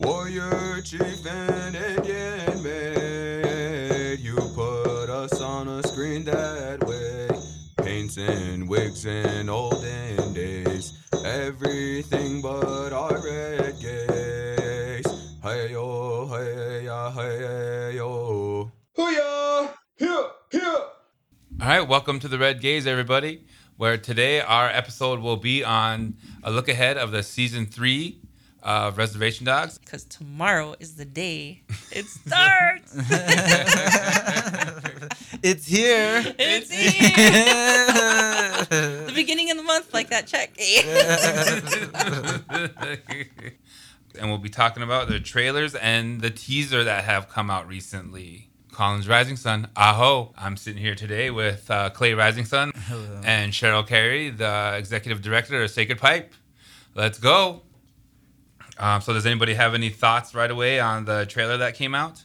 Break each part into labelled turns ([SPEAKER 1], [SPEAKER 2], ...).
[SPEAKER 1] Warrior chief and Indian maid, you put us on a screen that way. Paints and wigs in olden days, everything but our red gaze. Hey yo, hey ya, hey yo. Hoo-yah! Here, here!
[SPEAKER 2] All right, welcome to the Red Gaze, everybody. Where today our episode will be on a look ahead of the season three of Reservation Dogs.
[SPEAKER 3] because tomorrow is the day it starts.
[SPEAKER 4] It's here.
[SPEAKER 3] it's here. the beginning of the month, like that check.
[SPEAKER 2] and we'll be talking about the trailers and the teaser that have come out recently. Collins Rising Sun, aho! I'm sitting here today with uh, Clay Rising Sun
[SPEAKER 4] Hello.
[SPEAKER 2] and Cheryl Carey, the executive director of Sacred Pipe. Let's go. Um, so, does anybody have any thoughts right away on the trailer that came out?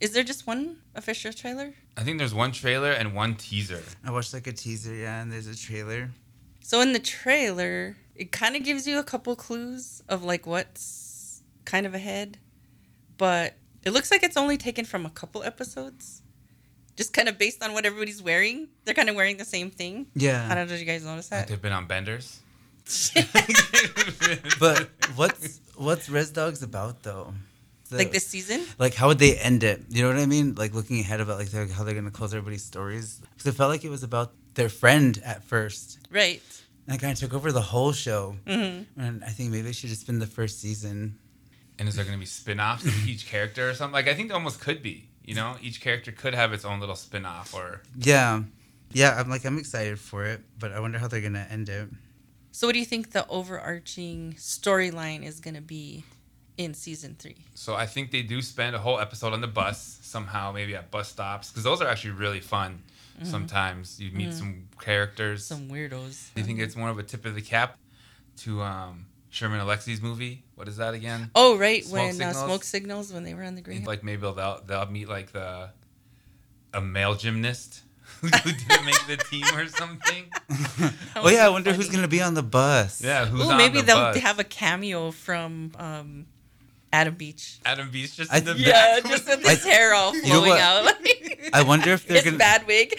[SPEAKER 3] is there just one official trailer?
[SPEAKER 2] I think there's one trailer and one teaser.
[SPEAKER 4] I watched like a teaser, yeah, and there's a trailer.
[SPEAKER 3] So in the trailer, it kind of gives you a couple clues of like what's kind of ahead, but it looks like it's only taken from a couple episodes. Just kind of based on what everybody's wearing. They're kind of wearing the same thing.
[SPEAKER 4] Yeah.
[SPEAKER 3] I don't know if you guys notice
[SPEAKER 2] Like
[SPEAKER 3] that.
[SPEAKER 2] they've been on benders.
[SPEAKER 4] But what's what's Res Dogs about though? The-
[SPEAKER 3] like this season?
[SPEAKER 4] Like how would they end it? You know what I mean? Like looking ahead about like they're- how they're gonna close everybody's stories. Because it felt like it was about their friend at first.
[SPEAKER 3] Right.
[SPEAKER 4] And that kind of took over the whole show.
[SPEAKER 3] hmm
[SPEAKER 4] And I think maybe it should just been the first season.
[SPEAKER 2] And is there going to be spin-offs of each character or something? Like I think there almost could be. You know, each character could have its own little spin-off or
[SPEAKER 4] Yeah. Yeah, I'm like I'm excited for it, but I wonder how they're gonna end it.
[SPEAKER 3] So what do you think the overarching storyline is going to be in season three?
[SPEAKER 2] so I think they do spend a whole episode on the bus somehow, maybe at bus stops because those are actually really fun. Sometimes you meet some characters.
[SPEAKER 3] Some weirdos.
[SPEAKER 2] Do you think it's more of a tip of the cap to um, Sherman Alexie's movie? What is that again?
[SPEAKER 3] Oh, right.
[SPEAKER 2] Smoke
[SPEAKER 3] when
[SPEAKER 2] signals?
[SPEAKER 3] Uh, smoke signals when they were on the green.
[SPEAKER 2] Like maybe they'll they'll meet like the a male gymnast who didn't make the team or something.
[SPEAKER 4] oh yeah, I wonder who's gonna be on the bus.
[SPEAKER 2] Yeah, who's
[SPEAKER 3] Oh,
[SPEAKER 2] on
[SPEAKER 3] maybe
[SPEAKER 2] the
[SPEAKER 3] they'll
[SPEAKER 2] bus?
[SPEAKER 3] have a cameo from um, Adam Beach.
[SPEAKER 2] Adam Beach just
[SPEAKER 4] I-
[SPEAKER 2] in the
[SPEAKER 3] Yeah,
[SPEAKER 2] back.
[SPEAKER 3] just with his hair all
[SPEAKER 4] You know
[SPEAKER 3] flowing
[SPEAKER 4] what?
[SPEAKER 3] out.
[SPEAKER 4] I wonder if they're
[SPEAKER 3] His
[SPEAKER 4] gonna.
[SPEAKER 3] bad wig.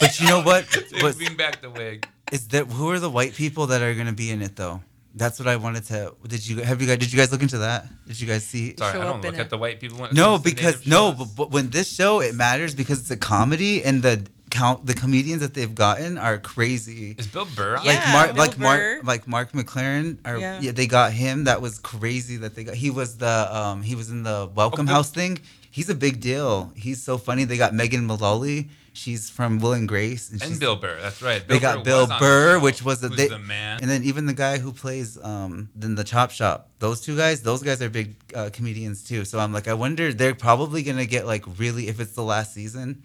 [SPEAKER 4] But you know what?
[SPEAKER 2] Dude, Bring back the wig.
[SPEAKER 4] Is that who are the white people that are gonna be in it though? That's what I wanted to. Did you have you guys? Did you guys look into that? Did you guys see?
[SPEAKER 2] Sorry,
[SPEAKER 3] show
[SPEAKER 2] I don't look
[SPEAKER 3] a-
[SPEAKER 2] at the white people. When
[SPEAKER 4] No, because no, but, but when this show it matters because it's a comedy and the count the comedians that they've gotten are crazy.
[SPEAKER 2] is Bill Burr on?
[SPEAKER 3] Yeah.
[SPEAKER 4] like Mark,
[SPEAKER 3] Bill
[SPEAKER 4] like
[SPEAKER 3] Burr.
[SPEAKER 4] Mark, like Mark McLaren. Or,
[SPEAKER 3] Yeah.
[SPEAKER 4] yeah. they got him. That was crazy. That they got. He was the um. He was in the Welcome
[SPEAKER 2] Oh,
[SPEAKER 4] House thing. He's a big deal. He's so funny. They got Megan Mullally. She's from Will and Grace.
[SPEAKER 2] And
[SPEAKER 4] she's-
[SPEAKER 2] Bill Burr. That's right.
[SPEAKER 4] They got
[SPEAKER 2] Burr
[SPEAKER 4] Bill Burr,
[SPEAKER 2] the show,
[SPEAKER 4] which was the- they-
[SPEAKER 2] the man.
[SPEAKER 4] And then even the guy who plays um in the Chop Shop, those two guys, those guys are big uh, comedians too. So I'm like, I wonder they're probably gonna get like really if it's the last season,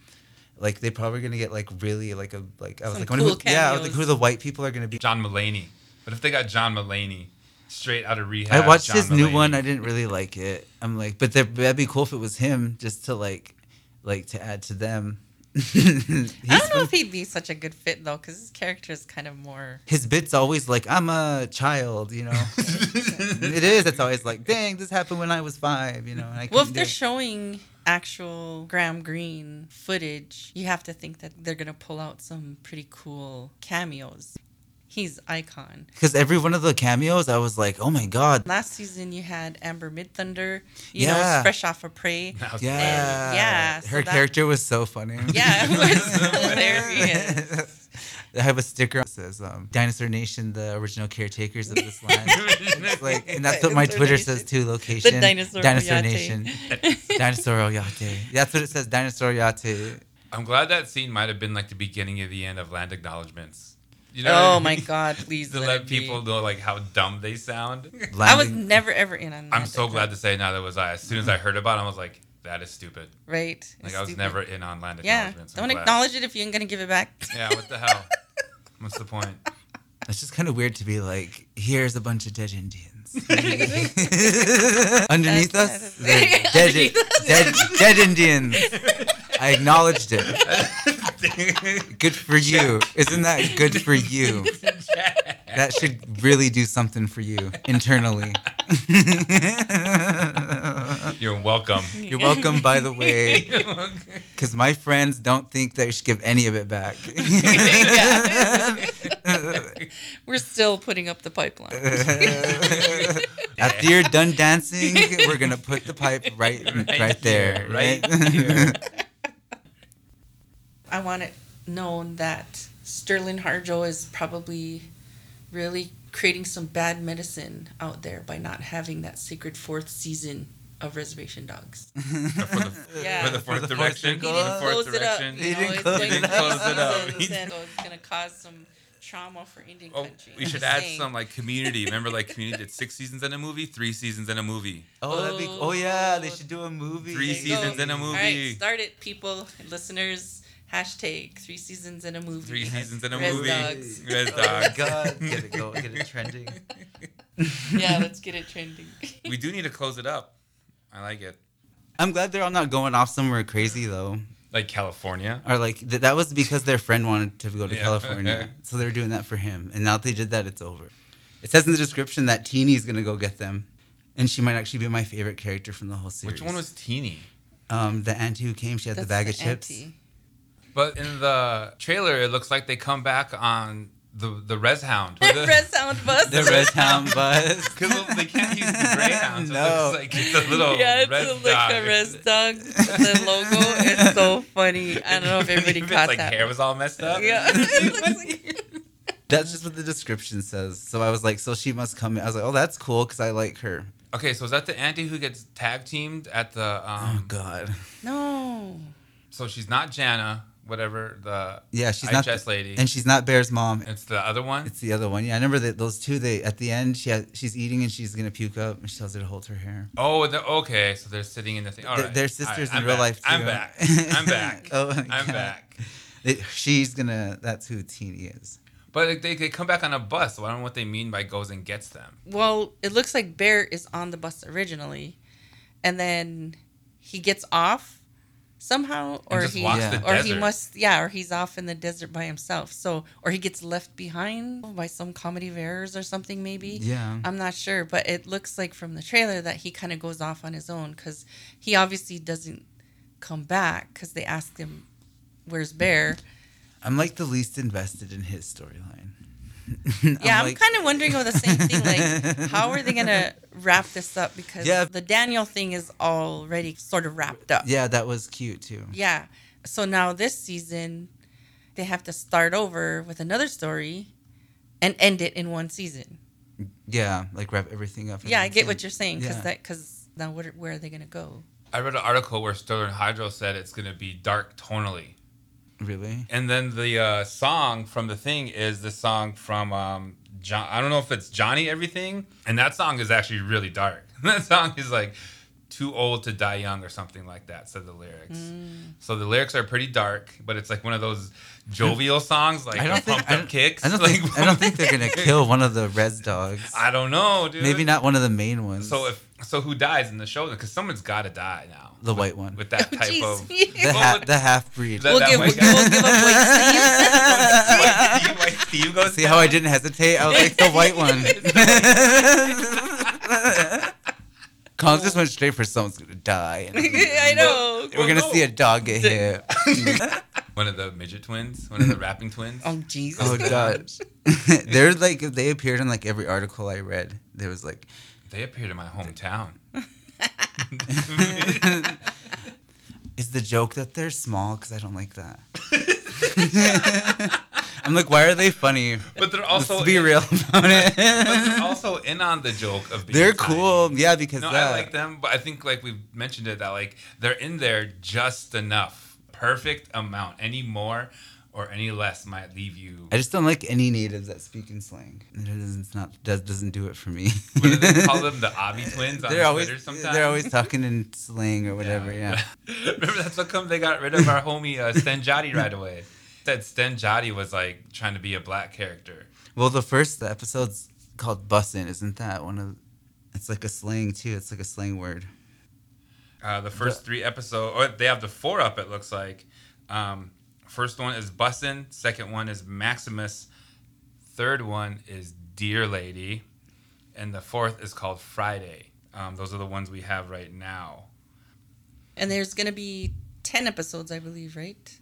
[SPEAKER 4] like they're probably gonna get like really like a like I was
[SPEAKER 3] Some
[SPEAKER 4] like,
[SPEAKER 3] cool
[SPEAKER 4] who, yeah, I was like, who the white people are gonna be.
[SPEAKER 2] John Mulaney. But if they got John Mulaney straight out of rehab,
[SPEAKER 4] I watched
[SPEAKER 2] John
[SPEAKER 4] his new one. I didn't really like it. I'm like, but that'd be cool if it was him, just to like, like to add to them.
[SPEAKER 3] I don't know if he'd be such a good fit though, because his character is kind of more.
[SPEAKER 4] his bit's always like, I'm a child, you know. it is. It's always like, dang, this happened when I was five, you know.
[SPEAKER 3] Well, if they're
[SPEAKER 4] it.
[SPEAKER 3] showing actual Graham Greene footage, you have to think that they're gonna pull out some pretty cool cameos. He's icon.
[SPEAKER 4] Because every one of the cameos, I was like, oh my god,
[SPEAKER 3] Last season you had Amber Midthunder, you
[SPEAKER 4] Yeah.
[SPEAKER 3] know, fresh off of Prey.
[SPEAKER 2] That was
[SPEAKER 4] yeah,
[SPEAKER 3] yeah, so
[SPEAKER 4] her
[SPEAKER 3] that-
[SPEAKER 4] character was so funny.
[SPEAKER 3] Yeah, it was hilarious.
[SPEAKER 4] I have a sticker that says um, "Dinosaur Nation, the original caretakers of this land." Like, and that's what my Twitter says too. Location:
[SPEAKER 3] The Dinosaur
[SPEAKER 4] Dinosaur Nation, Dinosaur Oyate. That's what it says. Dinosaur Yate.
[SPEAKER 2] I'm glad that scene might have been like the beginning of the end of Land Acknowledgements. You know what I
[SPEAKER 3] Oh
[SPEAKER 2] mean?
[SPEAKER 3] my god, please
[SPEAKER 2] to
[SPEAKER 3] let,
[SPEAKER 2] let
[SPEAKER 3] it be.
[SPEAKER 2] people know like how dumb they sound.
[SPEAKER 3] I was never ever in on.
[SPEAKER 2] I'm
[SPEAKER 3] that,
[SPEAKER 2] so glad to say now that was I. As soon as I heard about it, I was like, that is stupid.
[SPEAKER 3] Right.
[SPEAKER 2] Like
[SPEAKER 3] It's
[SPEAKER 2] I was
[SPEAKER 3] stupid.
[SPEAKER 2] never in on Land
[SPEAKER 3] Yeah.
[SPEAKER 2] Acknowledgements. I'm
[SPEAKER 3] Don't
[SPEAKER 2] glad.
[SPEAKER 3] acknowledge it if you ain't gonna give it back.
[SPEAKER 2] Yeah, what the hell? What's the point?
[SPEAKER 4] It's just kind of weird to be like, here's a bunch of dead Indians. Underneath us,
[SPEAKER 3] that's-
[SPEAKER 4] they're dead, dead, dead Indians. I acknowledged it. Good for you. Isn't that good for you? That should really do something for you internally.
[SPEAKER 2] You're welcome.
[SPEAKER 4] You're welcome, by the way, because my friends don't think they should give any of it back.
[SPEAKER 3] We're still putting up the pipeline.
[SPEAKER 4] After you're done dancing, we're gonna put the pipe right, right,
[SPEAKER 2] Right
[SPEAKER 4] there.
[SPEAKER 2] here, right here.
[SPEAKER 3] I want it known that Sterling Harjo is probably really creating some bad medicine out there by not having that sacred fourth season of Reservation Dogs.
[SPEAKER 2] for the,
[SPEAKER 3] Yeah.
[SPEAKER 2] for the fourth
[SPEAKER 4] For the
[SPEAKER 2] direction.
[SPEAKER 3] He
[SPEAKER 4] He
[SPEAKER 2] For the
[SPEAKER 3] didn't close it up.
[SPEAKER 4] He didn't close it up.
[SPEAKER 2] Close it up.
[SPEAKER 3] It's going to cause some trauma for Indian
[SPEAKER 2] Oh,
[SPEAKER 3] country.
[SPEAKER 2] we
[SPEAKER 3] I'm
[SPEAKER 2] should add
[SPEAKER 3] saying.
[SPEAKER 2] some like community. Remember, like community did six seasons in a movie, three seasons in a movie.
[SPEAKER 4] Oh, that'd be. Oh yeah, they should do a movie.
[SPEAKER 2] Three
[SPEAKER 3] There you go.
[SPEAKER 2] seasons in a movie.
[SPEAKER 3] right, start it, people, listeners. Hashtag three seasons in a movie.
[SPEAKER 2] Three seasons in a
[SPEAKER 3] Res
[SPEAKER 2] movie.
[SPEAKER 3] Dogs.
[SPEAKER 2] Res
[SPEAKER 4] Oh my
[SPEAKER 2] dogs.
[SPEAKER 4] god, get it go, get it trending.
[SPEAKER 3] yeah, let's get it trending.
[SPEAKER 2] We do need to close it up. I like it.
[SPEAKER 4] I'm glad they're all not going off somewhere crazy though.
[SPEAKER 2] Like California.
[SPEAKER 4] Or like th- that was because their friend wanted to go to
[SPEAKER 2] Yeah.
[SPEAKER 4] California, so they were doing that for him. And now that they did that, it's over. It says in the description that Teeny's gonna go get them, and she might actually be my favorite character from the whole series.
[SPEAKER 2] Which one was Teeny?
[SPEAKER 4] um the auntie who came? She had the bag of chips.
[SPEAKER 3] auntie.
[SPEAKER 2] But in the trailer, it looks like they come back on the the Res Hound. The-
[SPEAKER 3] Red Sound Bus.
[SPEAKER 4] The Red Town Bus.
[SPEAKER 2] Because they can't use the Greyhound, so
[SPEAKER 4] No.
[SPEAKER 2] it looks like it's a little
[SPEAKER 3] yeah, it's
[SPEAKER 2] res
[SPEAKER 3] a, like
[SPEAKER 2] dog.
[SPEAKER 3] a res dog. The logo is so funny. I don't know if everybody
[SPEAKER 2] Its,
[SPEAKER 3] caught
[SPEAKER 2] like
[SPEAKER 3] that.
[SPEAKER 2] hair was all messed up.
[SPEAKER 3] Yeah, it like
[SPEAKER 4] That's just what the description says. So I was like, so she must come. in. I was like, oh, that's cool because I like her.
[SPEAKER 2] Okay, so is that the auntie who gets tag teamed at the?
[SPEAKER 4] Oh
[SPEAKER 2] um
[SPEAKER 4] God.
[SPEAKER 3] no.
[SPEAKER 2] So she's not Jana, whatever the
[SPEAKER 4] Yeah, she's
[SPEAKER 2] IHS
[SPEAKER 4] not. the-
[SPEAKER 2] lady.
[SPEAKER 4] And she's not Bear's mom.
[SPEAKER 2] it's the other one.
[SPEAKER 4] It's the other one. Yeah, I remember that those two. They at the end, she had, she's eating and she's gonna puke up, and she tells her to hold her hair.
[SPEAKER 2] Oh, the, okay. So they're sitting in the thing. All
[SPEAKER 4] They're-
[SPEAKER 2] right.
[SPEAKER 4] They're
[SPEAKER 2] All
[SPEAKER 4] sisters
[SPEAKER 2] right,
[SPEAKER 4] in
[SPEAKER 2] I'm
[SPEAKER 4] real
[SPEAKER 2] back.
[SPEAKER 4] life too.
[SPEAKER 2] I'm back. I'm back.
[SPEAKER 4] oh,
[SPEAKER 2] I'm
[SPEAKER 4] God.
[SPEAKER 2] back.
[SPEAKER 4] It- she's gonna. That's who Teeny is.
[SPEAKER 2] But they, they come back on a bus. So I don't know what they mean by goes and gets them.
[SPEAKER 3] Well, it looks like Bear is on the bus originally, and then he gets off somehow, or he
[SPEAKER 4] the
[SPEAKER 3] or he must yeah, or he's off in the desert by himself. So or he gets left behind by some comedy of errors or something maybe.
[SPEAKER 4] Yeah.
[SPEAKER 3] I'm not sure, but it looks like from the trailer that he kind of goes off on his own because he obviously doesn't come back because they asked him, "Where's Bear?"
[SPEAKER 4] I'm like the least invested in his storyline.
[SPEAKER 3] Yeah, I'm,
[SPEAKER 4] like-
[SPEAKER 3] kind of wondering about the same thing. Like, how are they gonna wrap this up? Because
[SPEAKER 4] Yeah.
[SPEAKER 3] the Daniel thing is already sort of wrapped up.
[SPEAKER 4] Yeah, that was cute too.
[SPEAKER 3] Yeah. So now this season, they have to start over with another story, and end it in one season.
[SPEAKER 4] Yeah, like wrap everything up.
[SPEAKER 3] Yeah, I get
[SPEAKER 4] scene.
[SPEAKER 3] what you're saying because
[SPEAKER 4] Yeah.
[SPEAKER 3] that because now where, where are they gonna go?
[SPEAKER 2] I read an article where Sterling Harjo said it's going to be dark tonally.
[SPEAKER 4] Really?
[SPEAKER 2] And then the uh, song from the thing is the song from um, John. I don't know if it's Johnny Everything, and that song is actually really dark. that song is like "Too Old to Die Young" or something like that. Said the lyrics.
[SPEAKER 3] Mm.
[SPEAKER 2] So the lyrics are pretty dark, but it's like one of those jovial songs, like
[SPEAKER 4] I don't think
[SPEAKER 2] pumped
[SPEAKER 4] I don't,
[SPEAKER 2] kicks.
[SPEAKER 4] I don't
[SPEAKER 2] like,
[SPEAKER 4] think I don't think they're gonna kill one of the res dogs.
[SPEAKER 2] I don't know, dude.
[SPEAKER 4] Maybe not one of the main ones.
[SPEAKER 2] So if so, who dies in the show? Because someone's got to die now.
[SPEAKER 4] the white one,
[SPEAKER 2] with that
[SPEAKER 3] Oh,
[SPEAKER 2] type
[SPEAKER 3] jeez.
[SPEAKER 2] of.
[SPEAKER 4] the ha- the half breed.
[SPEAKER 3] We'll,
[SPEAKER 2] that
[SPEAKER 3] give,
[SPEAKER 2] white
[SPEAKER 3] we'll, give up White Steve.
[SPEAKER 2] White Steve, White Steve goes
[SPEAKER 4] See how I didn't hesitate? I was like the white one. Collins just went straight for someone's gonna die. and
[SPEAKER 3] I know.
[SPEAKER 4] We're gonna see a dog get hit.
[SPEAKER 2] One of the midget twins, one of the rapping twins.
[SPEAKER 3] Oh Jesus.
[SPEAKER 4] Oh god. They're like they appeared in like every article I read. There was like
[SPEAKER 2] They appeared in my hometown.
[SPEAKER 4] is the joke that they're small because I don't like that. I'm like, why are they funny?
[SPEAKER 2] But they're
[SPEAKER 4] Let's
[SPEAKER 2] also
[SPEAKER 4] be
[SPEAKER 2] in,
[SPEAKER 4] real about
[SPEAKER 2] But they're
[SPEAKER 4] it.
[SPEAKER 2] also in on the joke of being
[SPEAKER 4] They're
[SPEAKER 2] tiny.
[SPEAKER 4] cool, yeah, because
[SPEAKER 2] No,
[SPEAKER 4] that.
[SPEAKER 2] I like them, but I think like we've mentioned it that like they're in there just enough, perfect amount. Any more or any less might leave you.
[SPEAKER 4] I just don't like any natives that speak in slang. It doesn't it's not does doesn't do it for me.
[SPEAKER 2] What do they call them? The Abi twins on
[SPEAKER 4] they're always
[SPEAKER 2] Twitter sometimes.
[SPEAKER 4] they're always talking in slang or whatever. Yeah.
[SPEAKER 2] Remember that's what come they got rid of our homie uh, Jotty right away. Said Sten Jotty was like trying to be a black character.
[SPEAKER 4] Well, the first the episode's called "Bussin'," isn't that one of? It's like a slang too. It's like a slang word.
[SPEAKER 2] Uh, the first three episodes, or they have the four up. It looks like. Um, first one is Bussin. Second one is Maximus. Third one is Deer Lady, and the fourth is called Friday. Um, those are the ones we have right now.
[SPEAKER 3] And there's gonna be ten episodes, I believe, right?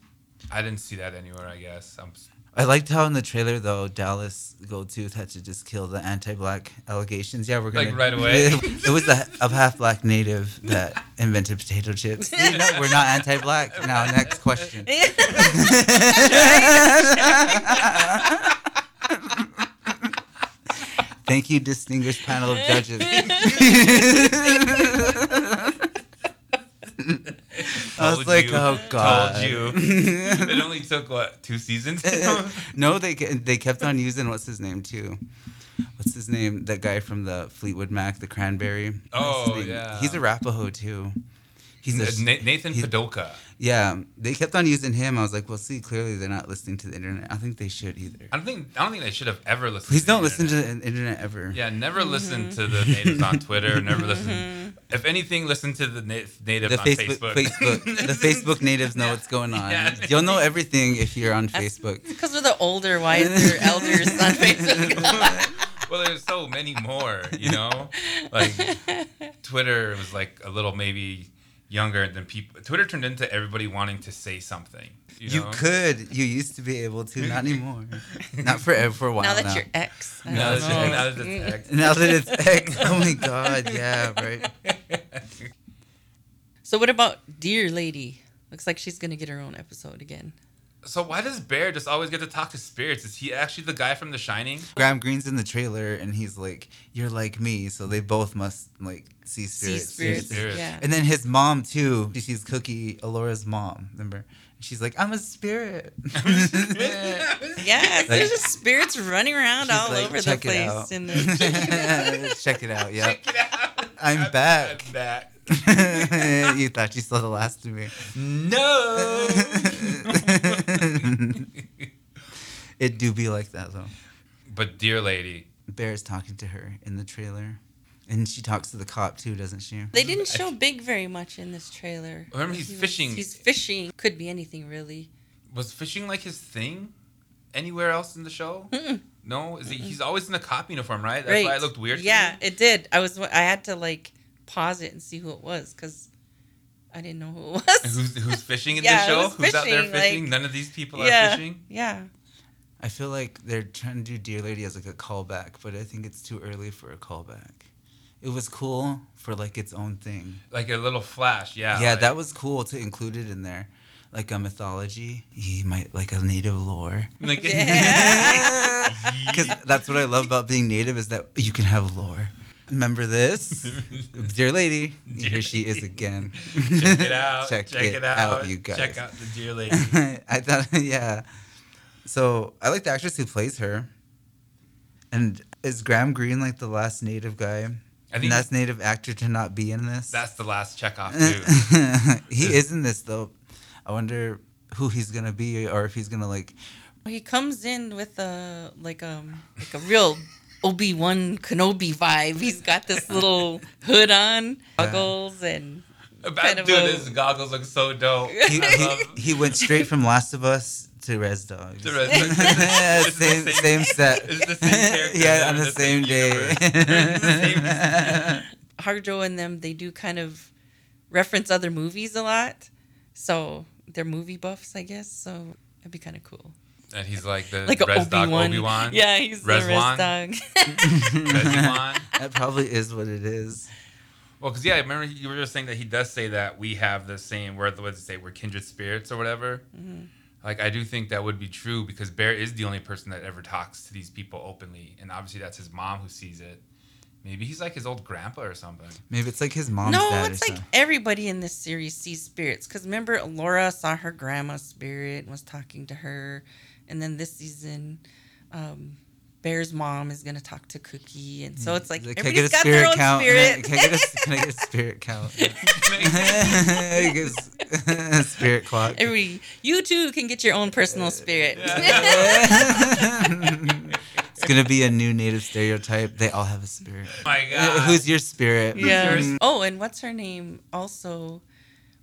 [SPEAKER 2] I didn't see that anywhere. I guess I'm
[SPEAKER 4] I liked how in the trailer though Dallas Goldtooth had to just kill the anti-black allegations. Yeah, we're gonna
[SPEAKER 2] Like, right away?
[SPEAKER 4] it was a, a half-black native that invented potato chips. You know, we're not anti-black. Now, next question. Thank you, distinguished panel of judges. I was like,
[SPEAKER 2] you.
[SPEAKER 4] oh god.
[SPEAKER 2] Told you. it only took what two seasons?
[SPEAKER 4] no, they they kept on using what's his name too. What's his name? That guy from the Fleetwood Mac, the Cranberry.
[SPEAKER 2] Oh, yeah.
[SPEAKER 4] He's a Rapaho too. He's a,
[SPEAKER 2] Nathan
[SPEAKER 4] he's-
[SPEAKER 2] Apodaca.
[SPEAKER 4] yeah. They kept on using him. I was like, well, see, clearly they're not listening to the internet. I think they should either.
[SPEAKER 2] I don't think I don't think they should have ever listened.
[SPEAKER 4] Please
[SPEAKER 2] to the
[SPEAKER 4] don't listen to
[SPEAKER 2] internet.
[SPEAKER 4] the internet ever.
[SPEAKER 2] Yeah, never mm-hmm. listen to the natives on Twitter. Never listen. Mm-hmm. If anything, listen to the na- natives
[SPEAKER 4] The
[SPEAKER 2] on
[SPEAKER 4] Facebook,
[SPEAKER 2] Facebook.
[SPEAKER 4] Facebook, the Facebook natives know what's going on.
[SPEAKER 2] Yeah.
[SPEAKER 4] You'll know everything if you're on Facebook.
[SPEAKER 3] Because we're the older, wiser elders on Facebook.
[SPEAKER 2] well, there's so many more. You know, like Twitter was like a little maybe younger than people. Twitter turned into everybody wanting to say something. You,
[SPEAKER 4] You could. You used to be able to. Not anymore. Not for eh, for a while
[SPEAKER 3] now that
[SPEAKER 4] now.
[SPEAKER 3] you're ex.
[SPEAKER 2] Now
[SPEAKER 3] don't
[SPEAKER 2] that,
[SPEAKER 3] know.
[SPEAKER 2] now that it's X.
[SPEAKER 4] Now that it's X, oh my god, yeah, right.
[SPEAKER 3] So what about Deer Lady? Looks like she's gonna get her own episode again.
[SPEAKER 2] So why does Bear just always get to talk to spirits? Is he actually the guy from The Shining?
[SPEAKER 4] Graham Greene's in the trailer, and he's like, "You're like me," so they both must like see
[SPEAKER 3] See
[SPEAKER 4] spirits.
[SPEAKER 3] spirits.
[SPEAKER 2] spirits.
[SPEAKER 3] Yeah.
[SPEAKER 4] And then his mom too. She sees Cookie, Elora's mom. Remember? She's like, "I'm a spirit."
[SPEAKER 3] Yes, there's just spirits running around all
[SPEAKER 4] like,
[SPEAKER 3] over the place. In the
[SPEAKER 4] Check it out. Yeah.
[SPEAKER 2] Check it out.
[SPEAKER 4] I'm back.
[SPEAKER 2] I'm back.
[SPEAKER 4] you thought you saw the last of me.
[SPEAKER 2] No.
[SPEAKER 4] it do be like that though.
[SPEAKER 2] but deer lady,
[SPEAKER 4] Bear's talking to her in the trailer, and she talks to the cop too, doesn't she?
[SPEAKER 3] they didn't show Big very much in this trailer.
[SPEAKER 2] Remember, he's
[SPEAKER 3] He was-
[SPEAKER 2] fishing.
[SPEAKER 3] He's fishing. Could be anything really.
[SPEAKER 2] was fishing like his thing? Anywhere else in the show?
[SPEAKER 3] Mm-mm.
[SPEAKER 2] No, is he? He's always in the cop uniform, right? That's
[SPEAKER 3] right.
[SPEAKER 2] why it looked weird. to
[SPEAKER 3] Yeah,
[SPEAKER 2] me?
[SPEAKER 3] it did. I was. I had to like pause it and see who it was because I didn't know who it was.
[SPEAKER 2] Who's who's fishing in
[SPEAKER 3] Yeah,
[SPEAKER 2] the show?
[SPEAKER 3] who's
[SPEAKER 2] Who's out there
[SPEAKER 3] fishing,
[SPEAKER 2] fishing?
[SPEAKER 3] like-
[SPEAKER 2] None of these people
[SPEAKER 3] yeah,
[SPEAKER 2] are fishing.
[SPEAKER 3] yeah.
[SPEAKER 4] I feel like they're trying to do Deer Lady as like a callback, but I think it's too early for a callback. It was cool for like its own thing.
[SPEAKER 2] Like a little flash. Yeah.
[SPEAKER 4] Yeah,
[SPEAKER 2] like-
[SPEAKER 4] that was cool to include it in there. Like a mythology, he might like a native lore.
[SPEAKER 2] Like,
[SPEAKER 4] Because that's what I love about being native is that you can have lore. Remember this, deer lady?
[SPEAKER 2] Deer
[SPEAKER 4] Here she is again.
[SPEAKER 2] check it out.
[SPEAKER 4] Check,
[SPEAKER 2] Check,
[SPEAKER 4] it,
[SPEAKER 2] it, out.
[SPEAKER 4] out, you guys.
[SPEAKER 2] Check out the deer lady.
[SPEAKER 4] I thought, yeah. So I like the actress who plays her. And is Graham Greene like the last native guy?
[SPEAKER 2] I think
[SPEAKER 4] And that's native actor to not be in this.
[SPEAKER 2] that's the last check off too.
[SPEAKER 4] he is in this though. I wonder who he's gonna be, or if he's gonna like.
[SPEAKER 3] He comes in with a like um like a real Obi Wan Kenobi vibe. He's got this little hood on, goggles, and
[SPEAKER 2] About
[SPEAKER 3] Kind of
[SPEAKER 2] dude,
[SPEAKER 3] a-
[SPEAKER 2] his goggles look so dope.
[SPEAKER 4] He, he, he went straight from Last of Us to Res Dogs.
[SPEAKER 2] To Res Dogs. It's the
[SPEAKER 4] same,
[SPEAKER 2] same-
[SPEAKER 4] same set.
[SPEAKER 2] it's the same character,
[SPEAKER 4] yeah, on the,
[SPEAKER 2] the
[SPEAKER 4] same,
[SPEAKER 2] same
[SPEAKER 4] day.
[SPEAKER 2] universe. They're in the same-
[SPEAKER 3] Harjo and them. They do kind of reference other movies a lot, so they're movie buffs, I guess. So it'd be kind of cool.
[SPEAKER 2] And he's like the
[SPEAKER 3] Like a
[SPEAKER 2] Res Dog
[SPEAKER 3] Wan.
[SPEAKER 2] Obi Wan.
[SPEAKER 3] Yeah, he's the res
[SPEAKER 2] Reswan?
[SPEAKER 3] dog.
[SPEAKER 4] That probably is what it is.
[SPEAKER 2] Well, because yeah, I remember you were just saying that he does say that we have the same. Where what does it say? We're kindred spirits or whatever.
[SPEAKER 3] Mm-hmm.
[SPEAKER 2] Like I do think that would be true because Bear is the only person that ever talks to these people openly, and obviously that's his mom who sees it. Maybe he's like his old grandpa or something.
[SPEAKER 4] Maybe it's like his mom's
[SPEAKER 3] no,
[SPEAKER 4] dad
[SPEAKER 3] it's
[SPEAKER 4] or
[SPEAKER 3] like
[SPEAKER 4] something.
[SPEAKER 3] everybody in this series sees spirits. Because remember, Laura saw her grandma's spirit and was talking to her. And then this season, um, Bear's mom is going to talk to Cookie. And so it's like
[SPEAKER 4] Can I
[SPEAKER 3] everybody's
[SPEAKER 4] get a
[SPEAKER 3] got their
[SPEAKER 4] spirit
[SPEAKER 3] own
[SPEAKER 4] count?
[SPEAKER 3] spirit.
[SPEAKER 4] Can I get a, can I get a spirit count? I spirit clock.
[SPEAKER 3] Every you too can get your own personal spirit.
[SPEAKER 4] it's gonna be a new native stereotype. They all have a spirit.
[SPEAKER 2] my
[SPEAKER 4] Uh,
[SPEAKER 2] God.
[SPEAKER 4] Who's your spirit?
[SPEAKER 3] yeah.
[SPEAKER 4] Mm,
[SPEAKER 3] Oh, and what's her name? Also,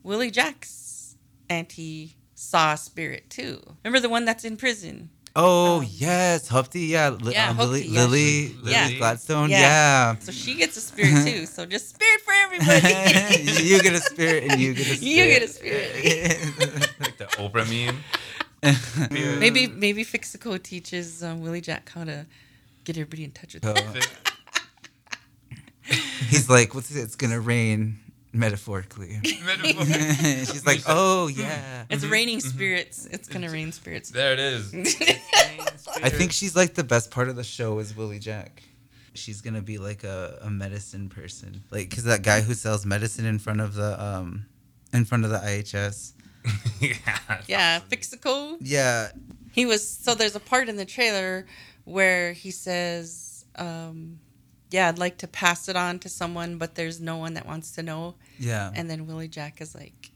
[SPEAKER 3] Willie Jack's auntie saw spirit too. Remember the one that's in prison?
[SPEAKER 4] Oh
[SPEAKER 3] Um,
[SPEAKER 4] yes, Humpty. Yeah, Li-
[SPEAKER 3] yeah,
[SPEAKER 4] um, Lily,
[SPEAKER 3] yeah,
[SPEAKER 4] Lily,
[SPEAKER 2] she-
[SPEAKER 4] Lily
[SPEAKER 2] Yeah.
[SPEAKER 4] Gladstone.
[SPEAKER 3] Yeah.
[SPEAKER 4] Yeah.
[SPEAKER 3] So she gets a spirit too. So just spirit for everybody.
[SPEAKER 4] you get a spirit, and you get a spirit.
[SPEAKER 3] You get a spirit.
[SPEAKER 2] Like the Oprah meme.
[SPEAKER 3] maybe maybe Fixico teaches um, Willie Jack how to get everybody in touch with
[SPEAKER 4] Oh.
[SPEAKER 3] him.
[SPEAKER 4] He's like, "What's it? It's gonna rain." Metaphorically,
[SPEAKER 2] Metaphor.
[SPEAKER 4] she's like, "Oh yeah."
[SPEAKER 3] It's raining spirits. It's gonna rain spirits.
[SPEAKER 2] there it is.
[SPEAKER 4] I think she's like the best part of the show is Willie Jack. She's gonna be like a, a medicine person, like because that guy who sells medicine in front of the um, in front of the IHS.
[SPEAKER 2] yeah.
[SPEAKER 3] yeah, Fixico.
[SPEAKER 4] Yeah,
[SPEAKER 3] He was so there's a part in the trailer where he says, um, "Yeah, I'd like to pass it on to someone, but there's no one that wants to know."
[SPEAKER 4] yeah.
[SPEAKER 3] And then Willie Jack is like,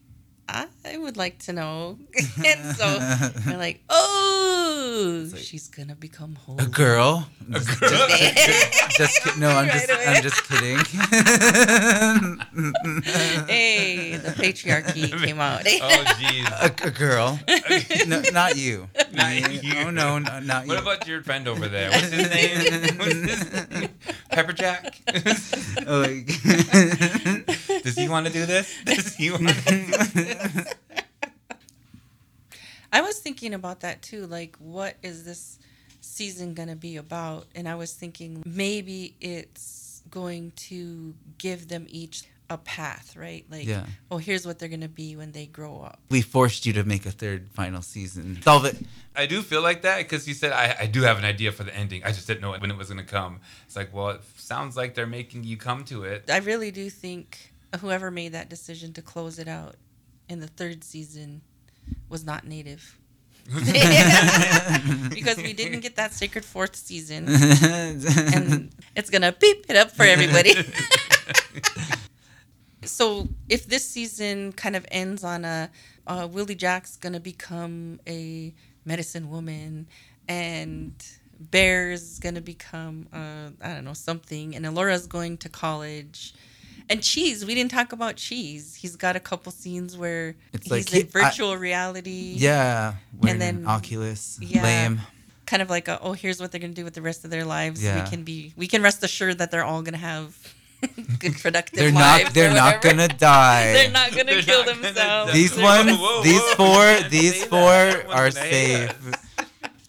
[SPEAKER 3] "I would like to know." and so they're like, "Oh,
[SPEAKER 4] like-
[SPEAKER 3] she's gonna become whole."
[SPEAKER 4] a girl.
[SPEAKER 2] A
[SPEAKER 4] Just,
[SPEAKER 2] girl.
[SPEAKER 4] just, just kid- no, I'm
[SPEAKER 3] Right
[SPEAKER 4] just
[SPEAKER 3] away.
[SPEAKER 4] I'm just kidding.
[SPEAKER 3] hey, the patriarchy came out.
[SPEAKER 2] Oh jeez.
[SPEAKER 4] a, a girl. No, not you.
[SPEAKER 2] Not you.
[SPEAKER 4] Oh no, no not
[SPEAKER 2] What
[SPEAKER 4] you.
[SPEAKER 2] What about your friend over there? What's his name? What's his name? Pepper Jack.
[SPEAKER 4] Oh, like-
[SPEAKER 2] Does he want to do this? Does he want to do this?
[SPEAKER 3] I was thinking about that too. Like, what is this season going to be about? And I was thinking maybe it's going to give them each a path, right? Like,
[SPEAKER 4] Yeah.
[SPEAKER 3] oh, here's what they're going to be when they grow up.
[SPEAKER 4] we forced you to make a third final season. Solve it.
[SPEAKER 2] I do feel like that because you said I, I do have an idea for the ending. I just didn't know when it was going to come. It's like, well, it sounds like they're making you come to it.
[SPEAKER 3] I really do think whoever made that decision to close it out in the third season was not native. because we didn't get that sacred fourth season. and it's gonna beep it up for everybody. so if this season kind of ends on a uh, Willie Jack's gonna become a medicine woman, and Bear's gonna become uh, I don't know something, and Elora's going to college. And Cheese, we didn't talk about Cheese. He's got a couple scenes where
[SPEAKER 4] It's
[SPEAKER 3] he's
[SPEAKER 4] like
[SPEAKER 3] in
[SPEAKER 4] he- I-
[SPEAKER 3] virtual reality
[SPEAKER 4] yeah, and
[SPEAKER 3] then-
[SPEAKER 4] Oculus,
[SPEAKER 3] Yeah.
[SPEAKER 4] lame.
[SPEAKER 3] kind of like a, oh here's what they're gonna do with the rest of their lives
[SPEAKER 4] Yeah.
[SPEAKER 3] we can be we can rest assured that they're all gonna have good productive
[SPEAKER 4] They're not.
[SPEAKER 3] or
[SPEAKER 4] They're not gonna die.
[SPEAKER 3] they're not gonna
[SPEAKER 2] They're
[SPEAKER 3] kill
[SPEAKER 2] not gonna
[SPEAKER 3] themselves.
[SPEAKER 4] These
[SPEAKER 3] They're
[SPEAKER 4] ones,
[SPEAKER 3] gonna-
[SPEAKER 2] whoa,
[SPEAKER 4] these four, these four are safe.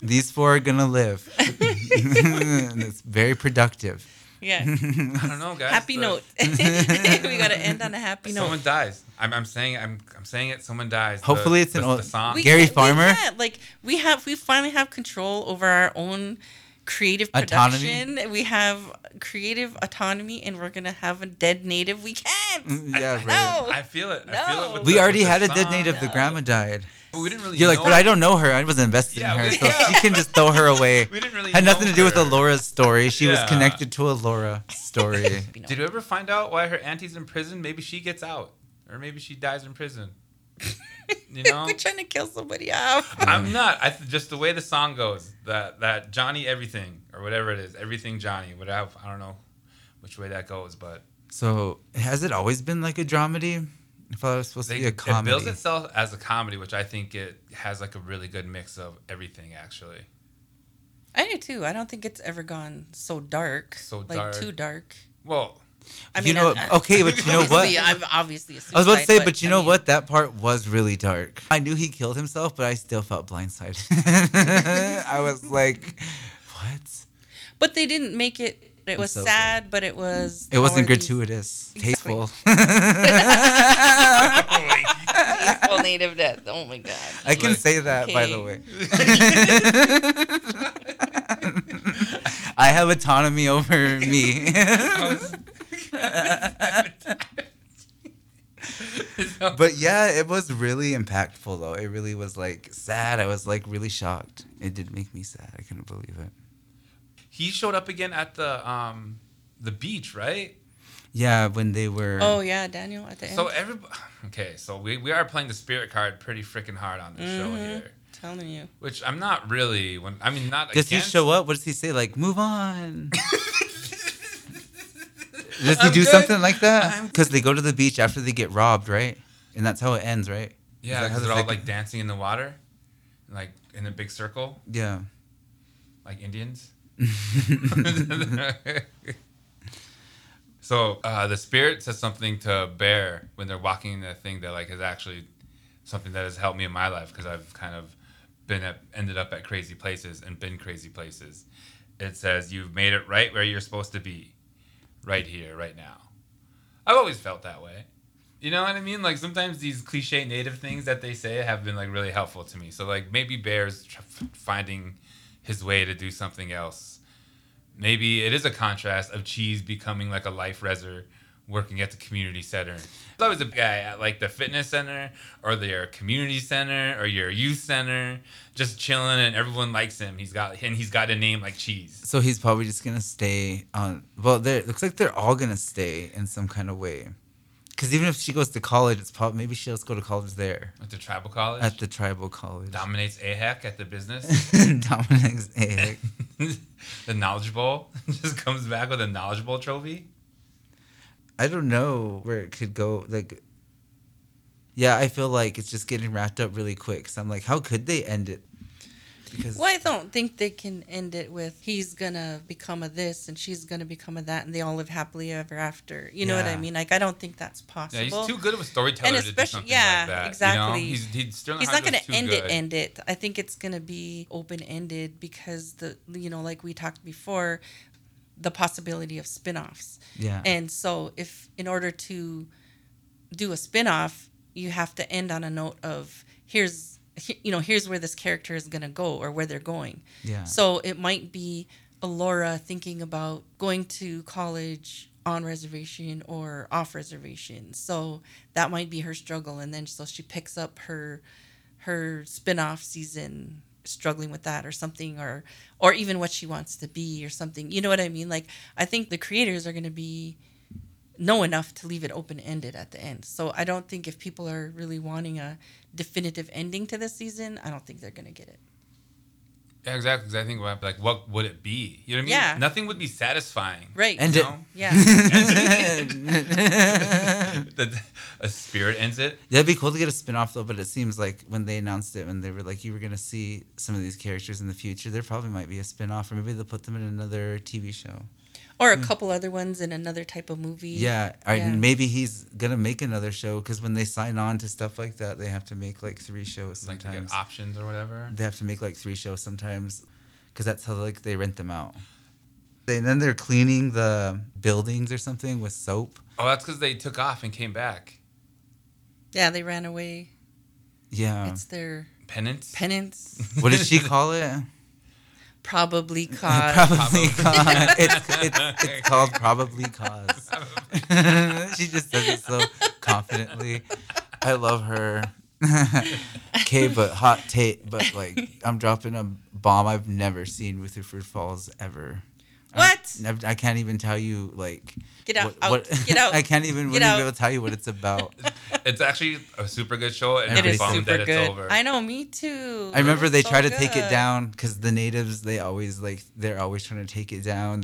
[SPEAKER 4] These four are gonna live. it's very productive.
[SPEAKER 3] Yeah
[SPEAKER 2] I don't know, guys.
[SPEAKER 3] happy
[SPEAKER 2] The-
[SPEAKER 3] note we gotta end on a happy
[SPEAKER 2] Someone
[SPEAKER 3] note Someone
[SPEAKER 2] dies. I'm, I'm saying I'm I'm saying it. Someone dies. The-
[SPEAKER 4] Hopefully it's
[SPEAKER 2] the,
[SPEAKER 4] an
[SPEAKER 2] the
[SPEAKER 4] old-
[SPEAKER 2] song.
[SPEAKER 3] we
[SPEAKER 4] Gary
[SPEAKER 3] can't- we
[SPEAKER 4] Farmer?
[SPEAKER 3] can't. like we have we finally have control over our own creative
[SPEAKER 4] Autonomy?
[SPEAKER 3] production we have creative autonomy and we're gonna have a dead native we can't mm,
[SPEAKER 4] Yeah, right.
[SPEAKER 3] no
[SPEAKER 2] I feel it. I feel it.
[SPEAKER 3] No.
[SPEAKER 2] with
[SPEAKER 4] We
[SPEAKER 2] the-
[SPEAKER 4] already
[SPEAKER 2] with the
[SPEAKER 4] had a dead
[SPEAKER 2] song.
[SPEAKER 4] native. The grandma died.
[SPEAKER 2] But we didn't really.
[SPEAKER 4] You're like,
[SPEAKER 2] know
[SPEAKER 4] but I don't know her. I wasn't invested
[SPEAKER 2] Yeah,
[SPEAKER 4] in her,
[SPEAKER 2] we-
[SPEAKER 4] so
[SPEAKER 2] yeah.
[SPEAKER 4] she can just throw her away.
[SPEAKER 2] We didn't really.
[SPEAKER 4] Had nothing
[SPEAKER 2] know
[SPEAKER 4] to do with
[SPEAKER 2] her.
[SPEAKER 4] Elora's story. She was connected to a Laura story.
[SPEAKER 2] Did you ever find out why her auntie's in prison? Maybe she gets out, or maybe she dies in prison. You know,
[SPEAKER 3] we're trying to kill somebody off
[SPEAKER 2] I'm not. I th- just the way the song goes. That that Johnny everything or whatever it is, everything Johnny. Whatever. I don't know which way that goes, but
[SPEAKER 4] so has it always been like a dramedy? I thought it was supposed
[SPEAKER 2] they,
[SPEAKER 4] to be a
[SPEAKER 2] it builds itself as a comedy, which I think it has like a really good mix of everything. Actually,
[SPEAKER 3] I do too. I don't think it's ever gone so dark.
[SPEAKER 2] So
[SPEAKER 3] like
[SPEAKER 2] dark.
[SPEAKER 3] too dark.
[SPEAKER 2] well,
[SPEAKER 3] I
[SPEAKER 4] You
[SPEAKER 3] mean,
[SPEAKER 4] know
[SPEAKER 3] I- I-
[SPEAKER 4] Okay, but you know what?
[SPEAKER 3] I'm obviously. A
[SPEAKER 4] I was about to
[SPEAKER 3] suicide,
[SPEAKER 4] say, but you
[SPEAKER 3] I
[SPEAKER 4] know
[SPEAKER 3] mean,
[SPEAKER 4] what? That part was really dark. I knew he killed himself, but I still felt blindsided. I was like, what?
[SPEAKER 3] But they didn't make it. It was
[SPEAKER 4] so good.
[SPEAKER 3] sad, but it was.
[SPEAKER 4] It wasn't
[SPEAKER 3] how
[SPEAKER 4] gratuitous.
[SPEAKER 3] Exactly.
[SPEAKER 4] Tasteful.
[SPEAKER 3] Peaceful native death. Oh my god.
[SPEAKER 4] I can
[SPEAKER 2] Like-
[SPEAKER 4] say that, by the way. I have autonomy over me. but yeah, it was really impactful though. It really was like sad. I was like really shocked. It did make me sad. I couldn't believe it.
[SPEAKER 2] He showed up again at the um the beach, right?
[SPEAKER 4] Yeah, when they were
[SPEAKER 3] Oh yeah, Daniel at the end.
[SPEAKER 2] So everybody, okay, so we, we are playing the spirit card pretty freaking hard on this show
[SPEAKER 3] Mhm.
[SPEAKER 2] here,
[SPEAKER 3] telling you.
[SPEAKER 2] which I'm not really. When I mean, not
[SPEAKER 4] Does he show up? What does he say? Like, move on. Does he
[SPEAKER 2] I'm
[SPEAKER 4] do
[SPEAKER 2] good.
[SPEAKER 4] something like that? Because they go to the beach after they get robbed, right? And that's how it ends, right?
[SPEAKER 2] Yeah,
[SPEAKER 4] Is that how
[SPEAKER 2] because
[SPEAKER 4] the
[SPEAKER 2] they're all
[SPEAKER 4] second-
[SPEAKER 2] like dancing in the water, like in a big circle.
[SPEAKER 4] Yeah.
[SPEAKER 2] like Indians. so uh, the spirit says something to Bear when they're walking in that thing that like is actually something that has helped me in my life because I've kind of been at, ended up at crazy places and been crazy places. It says you've made it right where you're supposed to be, right here, right now. I've always felt that way. You know what I mean? Like sometimes these cliche native things that they say have been like really helpful to me. So like maybe Bear's finding his way to do something else. Maybe it is a contrast of Cheese becoming like a life reser working at the community center. There's always a guy at like the fitness center or their community center or your youth center just chilling and everyone likes him. He's got and he's got a name like Cheese.
[SPEAKER 4] So he's probably just gonna stay on. Well, there looks like they're all gonna stay in some kind of way. Because even if she goes to college, it's probably maybe she'll go to college there
[SPEAKER 2] At the tribal college.
[SPEAKER 4] at the tribal college.
[SPEAKER 2] dominates AHEC at the business.
[SPEAKER 4] Dominates egg.
[SPEAKER 2] the knowledge bowl just comes back with a knowledge bowl trophy.
[SPEAKER 4] I don't know where it could go. Like, yeah, I feel like it's just getting wrapped up really quick. So I'm like, how could they end it? Because
[SPEAKER 3] Well, I don't think they can end it with he's gonna become a this and she's gonna become a that and they all live happily ever after. You know what I mean? Like I don't think that's possible.
[SPEAKER 2] Yeah, he's too good of a storyteller
[SPEAKER 3] And
[SPEAKER 2] to do
[SPEAKER 3] especially-
[SPEAKER 2] something
[SPEAKER 3] yeah,
[SPEAKER 2] like that.
[SPEAKER 3] exactly.
[SPEAKER 2] You know? He's, he's, Sterling
[SPEAKER 3] He's not going to end
[SPEAKER 2] good.
[SPEAKER 3] it, end it. I think it's going to be open ended because the you know, like we talked before, the possibility of spin-offs.
[SPEAKER 4] yeah,
[SPEAKER 3] And so if in order to do a spin-off, you have to end on a note of here's he- you know, here's where this character is going to go or where they're going.
[SPEAKER 4] yeah.
[SPEAKER 3] So it might be Elora thinking about going to college on reservation or off reservation. So that might be her struggle and then so she picks up her her spin-off season struggling with that or something or or even what she wants to be or something. You know what I mean? Like I think the creators are going to be know enough to leave it open ended at the end. So I don't think if people are really wanting a definitive ending to this season, I don't think they're going to get it.
[SPEAKER 2] Yeah, exactly. Because I think what- like, what would it be? You know what I mean?
[SPEAKER 3] Yeah.
[SPEAKER 2] Nothing would be satisfying.
[SPEAKER 3] Right.
[SPEAKER 4] End
[SPEAKER 2] You
[SPEAKER 4] it.
[SPEAKER 3] yeah.
[SPEAKER 2] That a spirit ends it.
[SPEAKER 4] That'd be cool to get a spin-off though, but it seems like when they announced it, when they were like, you were gonna see some of these characters in the future, there probably might be a spin-off, or maybe they'll put them in another TV show.
[SPEAKER 3] Or a mm. couple other ones in another type of movie.
[SPEAKER 4] Yeah, or
[SPEAKER 3] Yeah.
[SPEAKER 4] maybe he's gonna make another show because when they sign on to stuff like that, they have to make like three shows
[SPEAKER 2] Like to
[SPEAKER 4] sometimes.
[SPEAKER 2] get options or whatever.
[SPEAKER 4] they have to make like three shows sometimes because that's how like they rent them out. And then they're cleaning the buildings or something with soap.
[SPEAKER 2] Oh, that's because they took off and came back.
[SPEAKER 3] Yeah, they ran away.
[SPEAKER 4] Yeah.
[SPEAKER 3] It's their
[SPEAKER 2] Penance.
[SPEAKER 3] penance.
[SPEAKER 4] what did she call it?
[SPEAKER 3] Probably cause.
[SPEAKER 4] probably cause. It's, it's, it's called probably cause. she just says it so confidently. I love her. okay, but hot take. But like, I'm dropping a bomb. I've never seen Rutherford Falls ever.
[SPEAKER 3] What?
[SPEAKER 4] Never, I can't even tell you like.
[SPEAKER 3] Get out,
[SPEAKER 4] What,
[SPEAKER 3] out, get out.
[SPEAKER 4] I can't even really
[SPEAKER 3] out.
[SPEAKER 4] be able to tell you what it's about.
[SPEAKER 2] It's actually a super good show, and
[SPEAKER 3] It
[SPEAKER 2] I'm
[SPEAKER 3] is
[SPEAKER 2] bummed
[SPEAKER 3] super
[SPEAKER 2] that it's
[SPEAKER 3] good.
[SPEAKER 2] over.
[SPEAKER 3] I know, me too.
[SPEAKER 4] I remember
[SPEAKER 3] It
[SPEAKER 4] they
[SPEAKER 3] was
[SPEAKER 4] try
[SPEAKER 3] so
[SPEAKER 4] to take it down because the natives they always like they're always trying to take it down.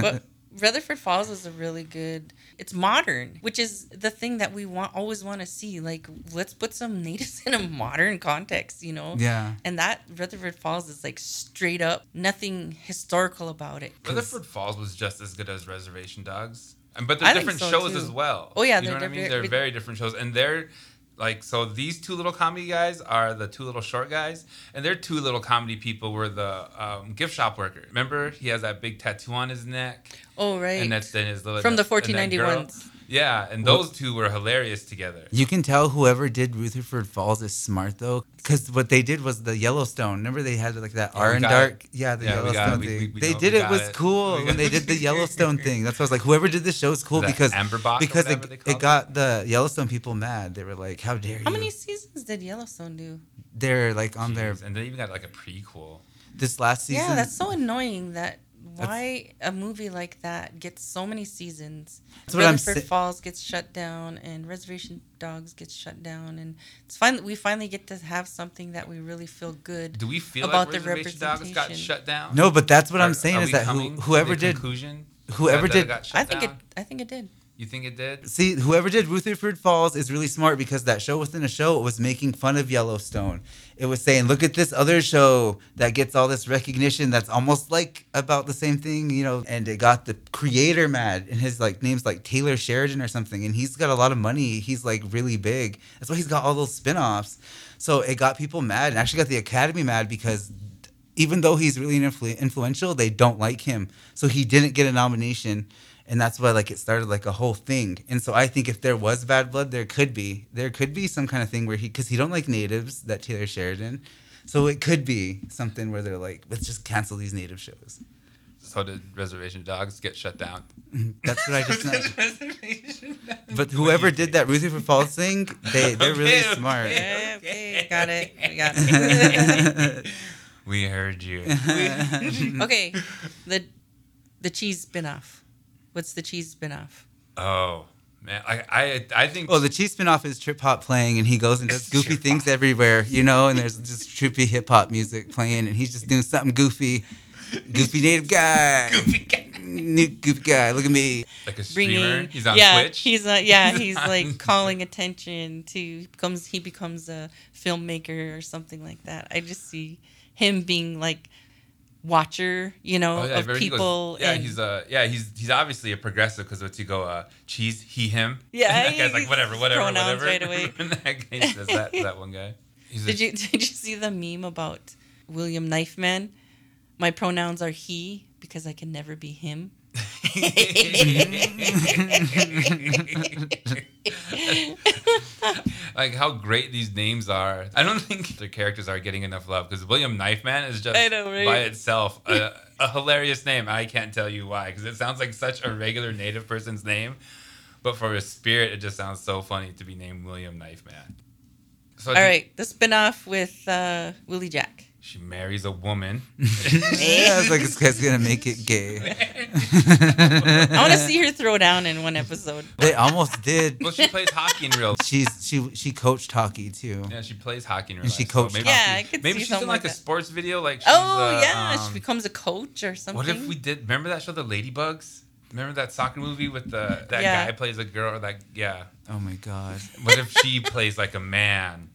[SPEAKER 3] But Rutherford Falls is a really good. It's modern, which is the thing that we want always want to see. Like, let's put some natives in a modern context, you know.
[SPEAKER 4] yeah.
[SPEAKER 3] And that Rutherford Falls is like straight up nothing historical about it.
[SPEAKER 2] Rutherford Falls was just as good as Reservation Dogs, And- but they're
[SPEAKER 3] I
[SPEAKER 2] different
[SPEAKER 3] so,
[SPEAKER 2] shows
[SPEAKER 3] too.
[SPEAKER 2] as well.
[SPEAKER 3] Oh, yeah,
[SPEAKER 2] you know
[SPEAKER 3] they're-
[SPEAKER 2] what I
[SPEAKER 3] they're
[SPEAKER 2] mean.
[SPEAKER 3] very-
[SPEAKER 2] They're very different shows, and they're like so. These two little comedy guys are the two little short guys, and their two little comedy people were the um, gift shop worker. Remember, he has that big tattoo on his neck,
[SPEAKER 3] Oh right.
[SPEAKER 2] and that's then his little
[SPEAKER 3] From the
[SPEAKER 2] and that girl.
[SPEAKER 3] 1491s.
[SPEAKER 2] Yeah, and those two were hilarious together.
[SPEAKER 4] You can tell whoever did Rutherford Falls is smart though, because what they did was the Yellowstone. Remember they had like that
[SPEAKER 2] Yeah, we
[SPEAKER 4] iron
[SPEAKER 2] got
[SPEAKER 4] dark, yeah, the
[SPEAKER 2] Yeah,
[SPEAKER 4] Yellowstone
[SPEAKER 2] it. We-
[SPEAKER 4] thing.
[SPEAKER 2] we- we
[SPEAKER 4] they did it was
[SPEAKER 2] it.
[SPEAKER 4] cool
[SPEAKER 2] We
[SPEAKER 4] when they did the Yellowstone thing. That's why I was like, whoever did this show is cool
[SPEAKER 2] The
[SPEAKER 4] because
[SPEAKER 2] Amber Box
[SPEAKER 4] because
[SPEAKER 2] whatever
[SPEAKER 4] it,
[SPEAKER 2] they called
[SPEAKER 4] it got the Yellowstone people mad. They were like, "How dare you?"
[SPEAKER 3] How many seasons did Yellowstone do?
[SPEAKER 4] They're like on their
[SPEAKER 2] and they even got like a prequel.
[SPEAKER 4] this last season.
[SPEAKER 3] Yeah, that's so annoying that why a movie like that gets so many seasons.
[SPEAKER 4] That's what I'm
[SPEAKER 3] Rutherford
[SPEAKER 4] sa-
[SPEAKER 3] Falls gets shut down and Reservation Dogs gets shut down and it's fine we finally get to have something that we really feel good.
[SPEAKER 2] Do we feel
[SPEAKER 3] About
[SPEAKER 2] like
[SPEAKER 3] the
[SPEAKER 2] Reservation Dogs got shut down?
[SPEAKER 4] no, but that's what
[SPEAKER 2] Or
[SPEAKER 4] I'm saying is that who, whoever did
[SPEAKER 2] conclusion
[SPEAKER 4] whoever
[SPEAKER 2] that- that
[SPEAKER 4] did-
[SPEAKER 2] got shut
[SPEAKER 3] I think
[SPEAKER 2] down?
[SPEAKER 3] it I think it did.
[SPEAKER 2] You think it did?
[SPEAKER 4] See, whoever did Rutherford Falls is really smart because that show within a show was making fun of Yellowstone. It was saying, look at this other show that gets all this recognition that's almost like about the same thing, you know, and it got the creator mad and his like name's like Taylor Sheridan or something and he's got a lot of money. He's like really big. That's why he's got all those spin-offs. So it got people mad and actually got the Academy mad because even though he's really influ- influential, they don't like him. So he didn't get a nomination and that's why like it started like a whole thing and so i think if there was bad blood there could be there could be some kind of thing where he because he don't like natives that taylor sheridan so it could be something where they're like let's just cancel these native shows
[SPEAKER 2] So did Reservation Dogs get shut down?
[SPEAKER 4] that's what i just know
[SPEAKER 2] Reservation Dogs.
[SPEAKER 4] but whoever did that rutherford falls thing they they're really
[SPEAKER 2] Okay, okay.
[SPEAKER 4] smart
[SPEAKER 3] Okay, okay, got it. We got it.
[SPEAKER 2] We heard you.
[SPEAKER 3] okay, the the cheese spinoff. What's the cheese spinoff?
[SPEAKER 2] Oh man, I I I think.
[SPEAKER 4] Well, the cheese spinoff is trip hop playing, and he goes and does goofy
[SPEAKER 2] Trip
[SPEAKER 4] things everywhere, you know. And there's just trippy hip hop music playing, and he's just doing something goofy. Goofy native guy.
[SPEAKER 2] Goofy guy.
[SPEAKER 4] New goofy guy. Look at me.
[SPEAKER 2] like a streamer.
[SPEAKER 3] Bringing,
[SPEAKER 2] He's on
[SPEAKER 3] yeah,
[SPEAKER 2] Twitch.
[SPEAKER 3] he's uh, yeah, he's
[SPEAKER 2] on-
[SPEAKER 3] like calling attention to becomes he becomes a filmmaker or something like that. I just see him being like watcher, you know,
[SPEAKER 2] Oh, yeah,
[SPEAKER 3] of
[SPEAKER 2] he goes-
[SPEAKER 3] people.
[SPEAKER 2] yeah, he's uh, yeah, he's he's obviously a progressive because what's he go uh, cheese, he, him.
[SPEAKER 3] Yeah,
[SPEAKER 2] and that guy's like whatever, whatever, whatever.
[SPEAKER 3] right away.
[SPEAKER 2] and that guy says that that one guy. He's
[SPEAKER 3] Did
[SPEAKER 2] a,
[SPEAKER 3] you did you see the meme about William Knifeman? My pronouns are he because I can never be him.
[SPEAKER 2] Like how great these names are. I don't think their characters are getting enough love because William Knife Man is just
[SPEAKER 3] know, right?
[SPEAKER 2] by itself a, a hilarious name. I can't tell you why because it sounds like such a regular native person's name, but for a spirit, it just sounds so funny to be named William Knifeman. So
[SPEAKER 3] All right, the spinoff with uh, Willie Jack.
[SPEAKER 2] She marries a woman.
[SPEAKER 4] yeah, it's like this guy's gonna make it gay.
[SPEAKER 3] I want to see her throw down in one episode.
[SPEAKER 4] They almost did.
[SPEAKER 2] well, she plays hockey in real.
[SPEAKER 4] She's she she coached hockey too.
[SPEAKER 2] Yeah, she plays hockey in real.
[SPEAKER 4] And she
[SPEAKER 2] life,
[SPEAKER 4] coached
[SPEAKER 2] maybe
[SPEAKER 3] Yeah, I could
[SPEAKER 2] maybe
[SPEAKER 3] see
[SPEAKER 2] she's in like,
[SPEAKER 3] like
[SPEAKER 2] a
[SPEAKER 3] that.
[SPEAKER 2] sports video. Like she's,
[SPEAKER 3] Oh
[SPEAKER 2] uh,
[SPEAKER 3] yeah,
[SPEAKER 2] um,
[SPEAKER 3] she becomes a coach or something.
[SPEAKER 2] What if we did? Remember that show, The Ladybugs? Remember that soccer movie with the that
[SPEAKER 3] Yeah.
[SPEAKER 2] guy plays a girl? That yeah.
[SPEAKER 4] Oh my god,
[SPEAKER 2] What if she plays like a man,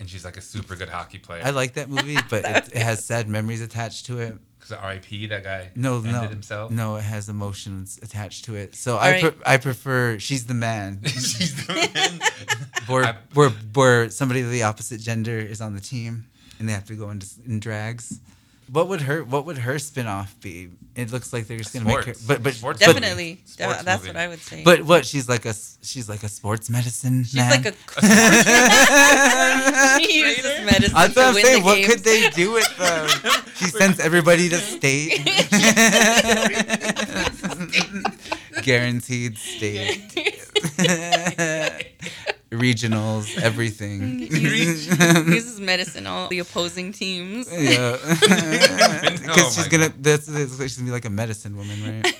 [SPEAKER 2] and she's like a super good hockey player?
[SPEAKER 4] I like that movie, but it, it has sad memories attached to it.
[SPEAKER 2] Because R.I.P. That guy.
[SPEAKER 4] No,
[SPEAKER 2] ended
[SPEAKER 4] no,
[SPEAKER 2] himself.
[SPEAKER 4] no, it has emotions attached to it. So I
[SPEAKER 3] right.
[SPEAKER 4] pre- I prefer she's the man.
[SPEAKER 2] she's the man.
[SPEAKER 4] where
[SPEAKER 2] I-
[SPEAKER 4] where where somebody of the opposite gender is on the team and they have to go in, in drags. What would her What would her spin off be? It looks like they're just gonna make her, but but
[SPEAKER 2] Sports
[SPEAKER 4] but,
[SPEAKER 3] Definitely,
[SPEAKER 2] Sports
[SPEAKER 3] that's
[SPEAKER 2] movie.
[SPEAKER 3] what I would say.
[SPEAKER 4] but what she's like a she's like a sports medicine.
[SPEAKER 3] she's
[SPEAKER 4] man.
[SPEAKER 3] like a. she uses medicine
[SPEAKER 4] That's
[SPEAKER 3] to
[SPEAKER 4] what I'm
[SPEAKER 3] win
[SPEAKER 4] saying.
[SPEAKER 3] the
[SPEAKER 4] What
[SPEAKER 3] games.
[SPEAKER 4] could they do with them? She sends everybody to state. Guaranteed state. Regionals, everything.
[SPEAKER 3] uses medicine all the opposing teams.
[SPEAKER 4] Yeah. Because
[SPEAKER 2] Oh
[SPEAKER 4] she's gonna. That's, that's she's gonna be like a medicine woman, right?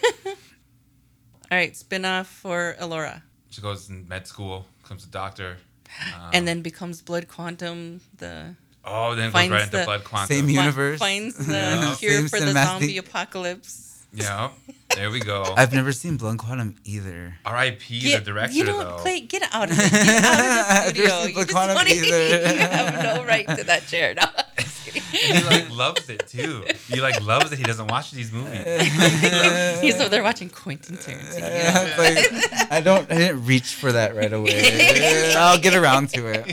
[SPEAKER 3] All right, spin-off for Elora.
[SPEAKER 2] She goes in med school, becomes a doctor. Um,
[SPEAKER 3] and then becomes Blood Quantum, the
[SPEAKER 2] oh, then goes right into
[SPEAKER 3] the-
[SPEAKER 2] blood quantum.
[SPEAKER 4] Same
[SPEAKER 3] fi-
[SPEAKER 4] universe.
[SPEAKER 3] finds the
[SPEAKER 2] Yeah.
[SPEAKER 3] cure
[SPEAKER 4] Same
[SPEAKER 3] for the zombie apocalypse.
[SPEAKER 2] Yeah, there we go.
[SPEAKER 4] I've never seen Blood Quantum either.
[SPEAKER 2] R.I.P.
[SPEAKER 3] Get-
[SPEAKER 2] the director
[SPEAKER 3] you know
[SPEAKER 2] though.
[SPEAKER 3] what, Clay? Get out of it. Get out of the
[SPEAKER 4] I've never
[SPEAKER 3] studio.
[SPEAKER 4] seen
[SPEAKER 3] You just
[SPEAKER 4] Quantum
[SPEAKER 3] wanna-
[SPEAKER 4] either.
[SPEAKER 3] you have no right to that chair. No, I'm just kidding.
[SPEAKER 2] he like loves it too. He like loves that he doesn't watch these movies.
[SPEAKER 3] He's over there watching Quentin Tarantino.
[SPEAKER 4] It's like, I don't. I didn't reach for that right away. I'll get around to it.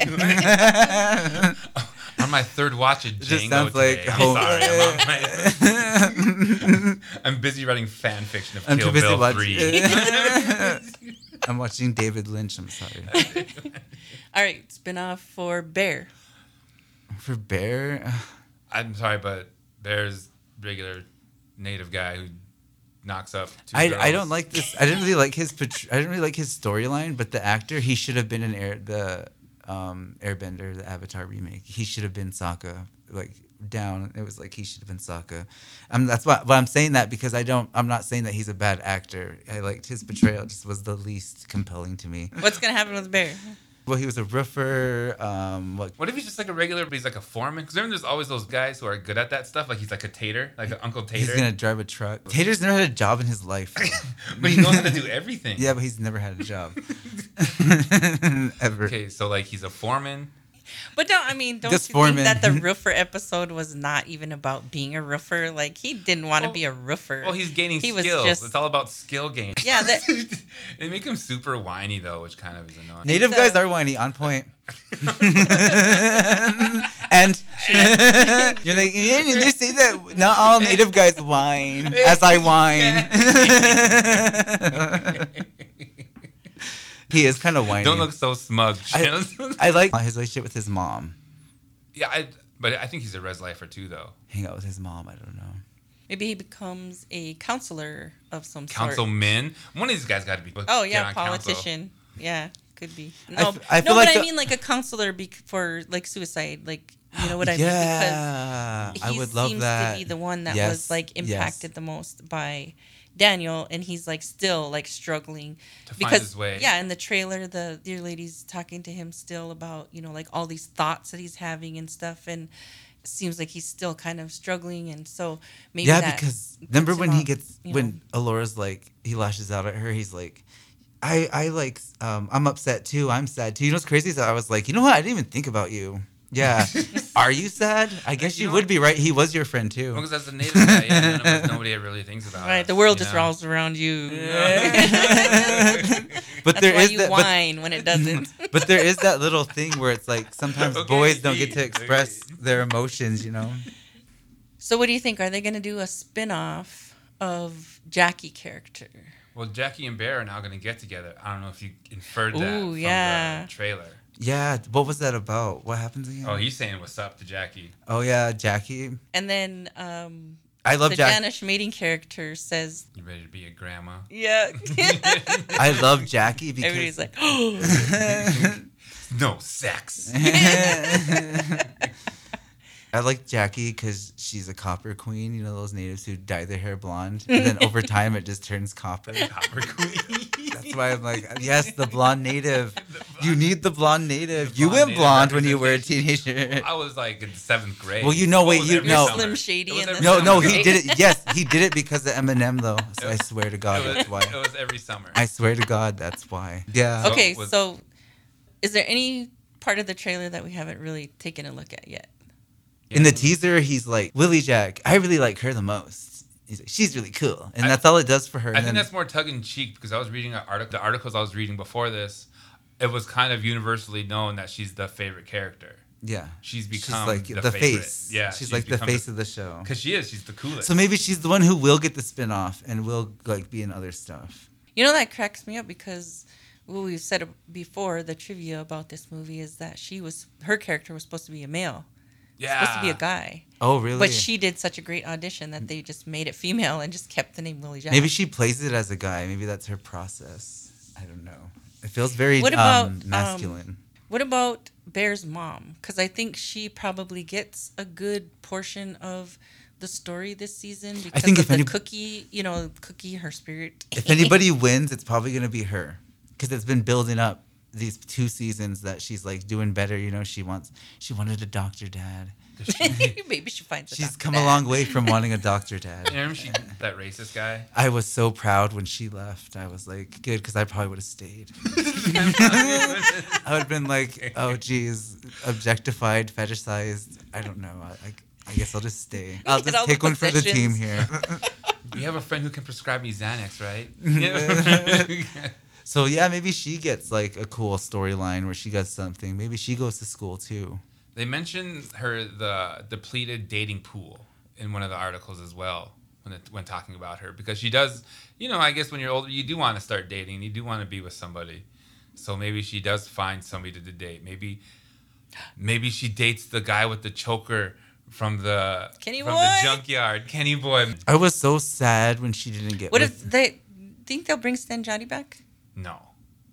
[SPEAKER 2] On my third watch of
[SPEAKER 4] just
[SPEAKER 2] Django
[SPEAKER 4] sounds like
[SPEAKER 2] today.
[SPEAKER 4] home-
[SPEAKER 2] Sorry, I'm, on my- I'm busy writing fan fiction of
[SPEAKER 4] I'm
[SPEAKER 2] Kill Bill
[SPEAKER 4] watching.
[SPEAKER 2] 3.
[SPEAKER 4] I'm watching David Lynch. I'm sorry.
[SPEAKER 3] All right, spin off for Bear.
[SPEAKER 4] For Bear,
[SPEAKER 2] I'm sorry, but there's regular native guy who knocks up two
[SPEAKER 4] I, I don't like this. I didn't really like his. portray- I didn't really like his storyline, but the actor he should have been in Air the um, Airbender, the Avatar remake. He should have been Sokka. Like down, it was like he should have been Sokka. Um, that's why. But I'm saying that because I don't. I'm not saying that he's a bad actor. I liked his portrayal. Just was the least compelling to me.
[SPEAKER 3] What's gonna happen with Bear?
[SPEAKER 4] Well, he was a roofer. Um, what?
[SPEAKER 2] What if he's just like a regular, but he's like a foreman? Because remember, there's always those guys who are good at that stuff. Like he's like a tater, like an Uncle Tater.
[SPEAKER 4] He's gonna drive a truck. Tater's never had a job in his life.
[SPEAKER 2] but he knows how to do everything.
[SPEAKER 4] yeah, but he's never had a job. Ever.
[SPEAKER 2] Okay, so like he's a foreman.
[SPEAKER 3] But don't I mean don't
[SPEAKER 4] Just
[SPEAKER 3] you
[SPEAKER 4] foreman.
[SPEAKER 3] think that the roofer episode was not even about being a roofer? Like he didn't want to
[SPEAKER 2] Well-
[SPEAKER 3] be a roofer.
[SPEAKER 2] Well, he's gaining
[SPEAKER 3] He was just-
[SPEAKER 2] It's all about skill gain.
[SPEAKER 3] Yeah, that-
[SPEAKER 2] they make him super whiny though, which kind of is annoying.
[SPEAKER 4] Native
[SPEAKER 3] So-
[SPEAKER 4] guys uh, are whiny, on point. and you're like, yeah, they say that not all native guys whine as I whine. He is kind of whiny.
[SPEAKER 2] Don't look so smug.
[SPEAKER 4] I, I like his relationship with his mom.
[SPEAKER 2] yeah, I, but I think he's a res lifer too, though.
[SPEAKER 4] Hang out with his mom. I don't know.
[SPEAKER 3] Maybe he becomes a counselor of some sort.
[SPEAKER 2] Councilman. One of these guys got to be.
[SPEAKER 3] Oh yeah,
[SPEAKER 2] on council.
[SPEAKER 3] politician. Yeah, could be.
[SPEAKER 4] I
[SPEAKER 3] No,
[SPEAKER 4] f- I
[SPEAKER 3] no,
[SPEAKER 4] feel
[SPEAKER 3] but
[SPEAKER 4] like
[SPEAKER 3] I
[SPEAKER 4] the-
[SPEAKER 3] mean like a counselor be- for like suicide. Like you know what I mean?
[SPEAKER 4] yeah,
[SPEAKER 3] Because
[SPEAKER 4] I would love
[SPEAKER 3] seems
[SPEAKER 4] that.
[SPEAKER 3] to be the one that
[SPEAKER 4] Yes,
[SPEAKER 3] was like
[SPEAKER 4] yes.
[SPEAKER 3] impacted the most by Daniel, and he's like still like struggling
[SPEAKER 2] To find
[SPEAKER 3] because
[SPEAKER 2] his way.
[SPEAKER 3] yeah, in the trailer, the deer lady's talking to him still about you know like all these thoughts that he's having and stuff, and it seems like he's still kind of struggling, and so maybe
[SPEAKER 4] yeah, because remember when he gets
[SPEAKER 3] you
[SPEAKER 4] when
[SPEAKER 3] know.
[SPEAKER 4] Elora's like he lashes out at her, he's like, I I like um I'm upset too. I'm sad too. You know what's crazy is that I was like, you know what? I didn't even think about you. Yeah, are you sad? I guess
[SPEAKER 2] You
[SPEAKER 4] you
[SPEAKER 2] know
[SPEAKER 4] would be right. He was your friend too.
[SPEAKER 2] Because as a native guy, yeah, none of us, nobody really thinks about.
[SPEAKER 3] Right,
[SPEAKER 2] us,
[SPEAKER 3] the world just
[SPEAKER 2] know?
[SPEAKER 3] revolves around you.
[SPEAKER 4] but
[SPEAKER 3] That's
[SPEAKER 4] there
[SPEAKER 3] why
[SPEAKER 4] is
[SPEAKER 3] you
[SPEAKER 4] that. But,
[SPEAKER 3] whine when it doesn't.
[SPEAKER 4] but there is that little thing where it's like sometimes
[SPEAKER 2] Okay,
[SPEAKER 4] boys don't get to
[SPEAKER 2] okay.
[SPEAKER 4] express their emotions. You know.
[SPEAKER 3] so, what do you think? Are they going to do a spin off of Jackie character?
[SPEAKER 2] Well, Jackie and Bear are now going to get together. I don't know if you inferred that
[SPEAKER 3] Ooh,
[SPEAKER 2] from
[SPEAKER 3] yeah.
[SPEAKER 2] the trailer.
[SPEAKER 4] Yeah. What was that about? What happens again?
[SPEAKER 2] Oh, he's saying what's up to Jackie.
[SPEAKER 4] Oh yeah, Jackie.
[SPEAKER 3] And then um,
[SPEAKER 4] I love
[SPEAKER 3] the
[SPEAKER 4] Jackie.
[SPEAKER 3] Jana Schmieding character says,
[SPEAKER 2] You ready to be a grandma?
[SPEAKER 3] "Yeah."
[SPEAKER 4] I love Jackie because
[SPEAKER 3] Everybody's like, "Oh,
[SPEAKER 2] No sex.
[SPEAKER 4] I like Jackie because she's a copper queen. You know those natives who dye their hair blonde, and then over time it just turns copper.
[SPEAKER 2] Copper queen.
[SPEAKER 4] That's why I'm like, yes, the blonde native. You need the blonde native.
[SPEAKER 2] The
[SPEAKER 4] you went
[SPEAKER 2] native
[SPEAKER 4] blonde when you were a teenager.
[SPEAKER 2] I was like in seventh grade.
[SPEAKER 4] Well, you know,
[SPEAKER 2] It
[SPEAKER 4] wait, you-
[SPEAKER 2] every
[SPEAKER 4] no.
[SPEAKER 3] Slim Shady
[SPEAKER 2] It
[SPEAKER 3] in
[SPEAKER 2] every
[SPEAKER 3] the
[SPEAKER 4] No, no,
[SPEAKER 2] summer.
[SPEAKER 4] he did it. Yes, he did it because of Eminem, though. So I swear to God,
[SPEAKER 2] was,
[SPEAKER 4] that's why.
[SPEAKER 2] it was every summer.
[SPEAKER 4] I swear to God, that's why. Yeah.
[SPEAKER 2] So
[SPEAKER 3] okay."
[SPEAKER 2] was-
[SPEAKER 3] So, is there any part of the trailer that we haven't really taken a look at yet?
[SPEAKER 4] In the teaser, he's like, Willie Jack, I really like her the most. He's like, she's really cool. And
[SPEAKER 2] I-
[SPEAKER 4] that's all it does for her.
[SPEAKER 2] I
[SPEAKER 4] And
[SPEAKER 2] think
[SPEAKER 4] then-
[SPEAKER 2] that's more tug in cheek because I was reading an article. The articles I was reading before this, it was kind of universally known that she's the favorite character.
[SPEAKER 4] yeah.
[SPEAKER 2] She's
[SPEAKER 4] She's
[SPEAKER 2] become
[SPEAKER 4] like
[SPEAKER 2] the,
[SPEAKER 4] the, face.
[SPEAKER 2] Yeah,
[SPEAKER 4] She's, like the face of the show.
[SPEAKER 2] because she is. She's the coolest.
[SPEAKER 4] So maybe she's the one who will get the spin off and will like be in other stuff.
[SPEAKER 3] You know that cracks me up because what we've said before. The trivia about this movie is that she was her character was supposed to be a male,
[SPEAKER 2] yeah,
[SPEAKER 3] supposed to be a guy,
[SPEAKER 4] Oh, really?
[SPEAKER 3] but she did such a great audition that they just made it female and just kept the name Willie Jack.
[SPEAKER 4] maybe she plays it as a guy. Maybe that's her process. I don't know. It feels very
[SPEAKER 3] What about,
[SPEAKER 4] um,
[SPEAKER 3] um,
[SPEAKER 4] masculine.
[SPEAKER 3] What about Bear's mom? Because I think she probably gets a good portion of the story this season because
[SPEAKER 4] think
[SPEAKER 3] of
[SPEAKER 4] if
[SPEAKER 3] the
[SPEAKER 4] any-
[SPEAKER 3] cookie, you know, cookie, her spirit.
[SPEAKER 4] if anybody wins, it's probably gonna be her because it's been building up these two seasons that she's like doing better. You know, she wants she wanted a doctor dad.
[SPEAKER 3] maybe she finds a
[SPEAKER 4] She's
[SPEAKER 3] doctor
[SPEAKER 4] come
[SPEAKER 3] dad.
[SPEAKER 4] a long way from wanting a doctor dad.
[SPEAKER 2] Remember she, that racist guy?
[SPEAKER 4] I was so proud when she left. I was like, good, because I probably would have stayed. I would have been like, oh, geez, objectified, fetishized. I don't know. I, I, I guess I'll just stay. I'll just take one for the team here.
[SPEAKER 2] We have a friend who can prescribe me Xanax, right?
[SPEAKER 4] so yeah, maybe she gets like a cool storyline where she does something. Maybe she goes to school too.
[SPEAKER 2] They mentioned her the depleted dating pool in one of the articles as well when it, when talking about her because she does. You know, I guess when you're older, you do want to start dating. You do want to be with somebody. So maybe she does find somebody to date. Maybe maybe she dates the guy with the choker from the
[SPEAKER 3] Kenny
[SPEAKER 2] from
[SPEAKER 3] Boy?
[SPEAKER 2] the junkyard. Kenny boy.
[SPEAKER 4] I was so sad when she didn't get.
[SPEAKER 3] What
[SPEAKER 4] with,
[SPEAKER 3] if they think they'll bring Stan Johnny back?
[SPEAKER 2] No.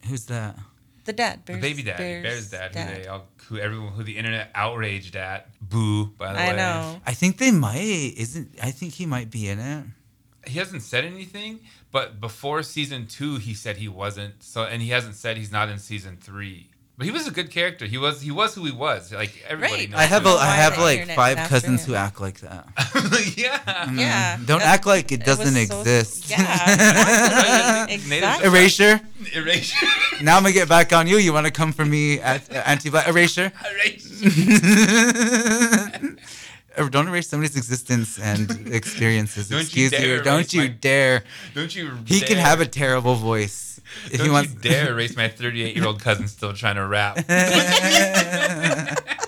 [SPEAKER 4] Who's that?
[SPEAKER 3] The dad,
[SPEAKER 2] The baby daddy,
[SPEAKER 3] Bear's,
[SPEAKER 2] Bear's dad, who they all, who everyone, who the internet outraged at. Boo, by the way.
[SPEAKER 3] I know.
[SPEAKER 4] I think they might. Isn't I think he might be in it.
[SPEAKER 2] He hasn't said anything, but before season two, he said he wasn't. So, and he hasn't said he's not in season three. But he was a good character. He was he was who he was. Like everybody
[SPEAKER 3] Right.
[SPEAKER 2] knows.
[SPEAKER 4] I have a,
[SPEAKER 2] who
[SPEAKER 4] I
[SPEAKER 3] why
[SPEAKER 4] have like five cousins
[SPEAKER 3] him.
[SPEAKER 4] who act like that.
[SPEAKER 2] yeah.
[SPEAKER 3] Yeah.
[SPEAKER 4] Mm. Don't
[SPEAKER 3] That-
[SPEAKER 4] act like it
[SPEAKER 3] it
[SPEAKER 4] doesn't
[SPEAKER 3] so-
[SPEAKER 4] exist.
[SPEAKER 3] Yeah, exactly. exactly.
[SPEAKER 4] Erasure.
[SPEAKER 2] Erasure.
[SPEAKER 4] Now I'm gonna get back on you. You want to come for me at uh, anti-black erasure?
[SPEAKER 2] Erasure.
[SPEAKER 4] Don't erase somebody's existence and experiences.
[SPEAKER 2] Don't you
[SPEAKER 4] Excuse
[SPEAKER 2] dare
[SPEAKER 4] you. Don't you
[SPEAKER 2] my-
[SPEAKER 4] dare.
[SPEAKER 2] Don't you?
[SPEAKER 4] He can have a terrible voice if
[SPEAKER 2] Don't
[SPEAKER 4] he wants.
[SPEAKER 2] you dare erase my 38 year old cousin still trying to rap.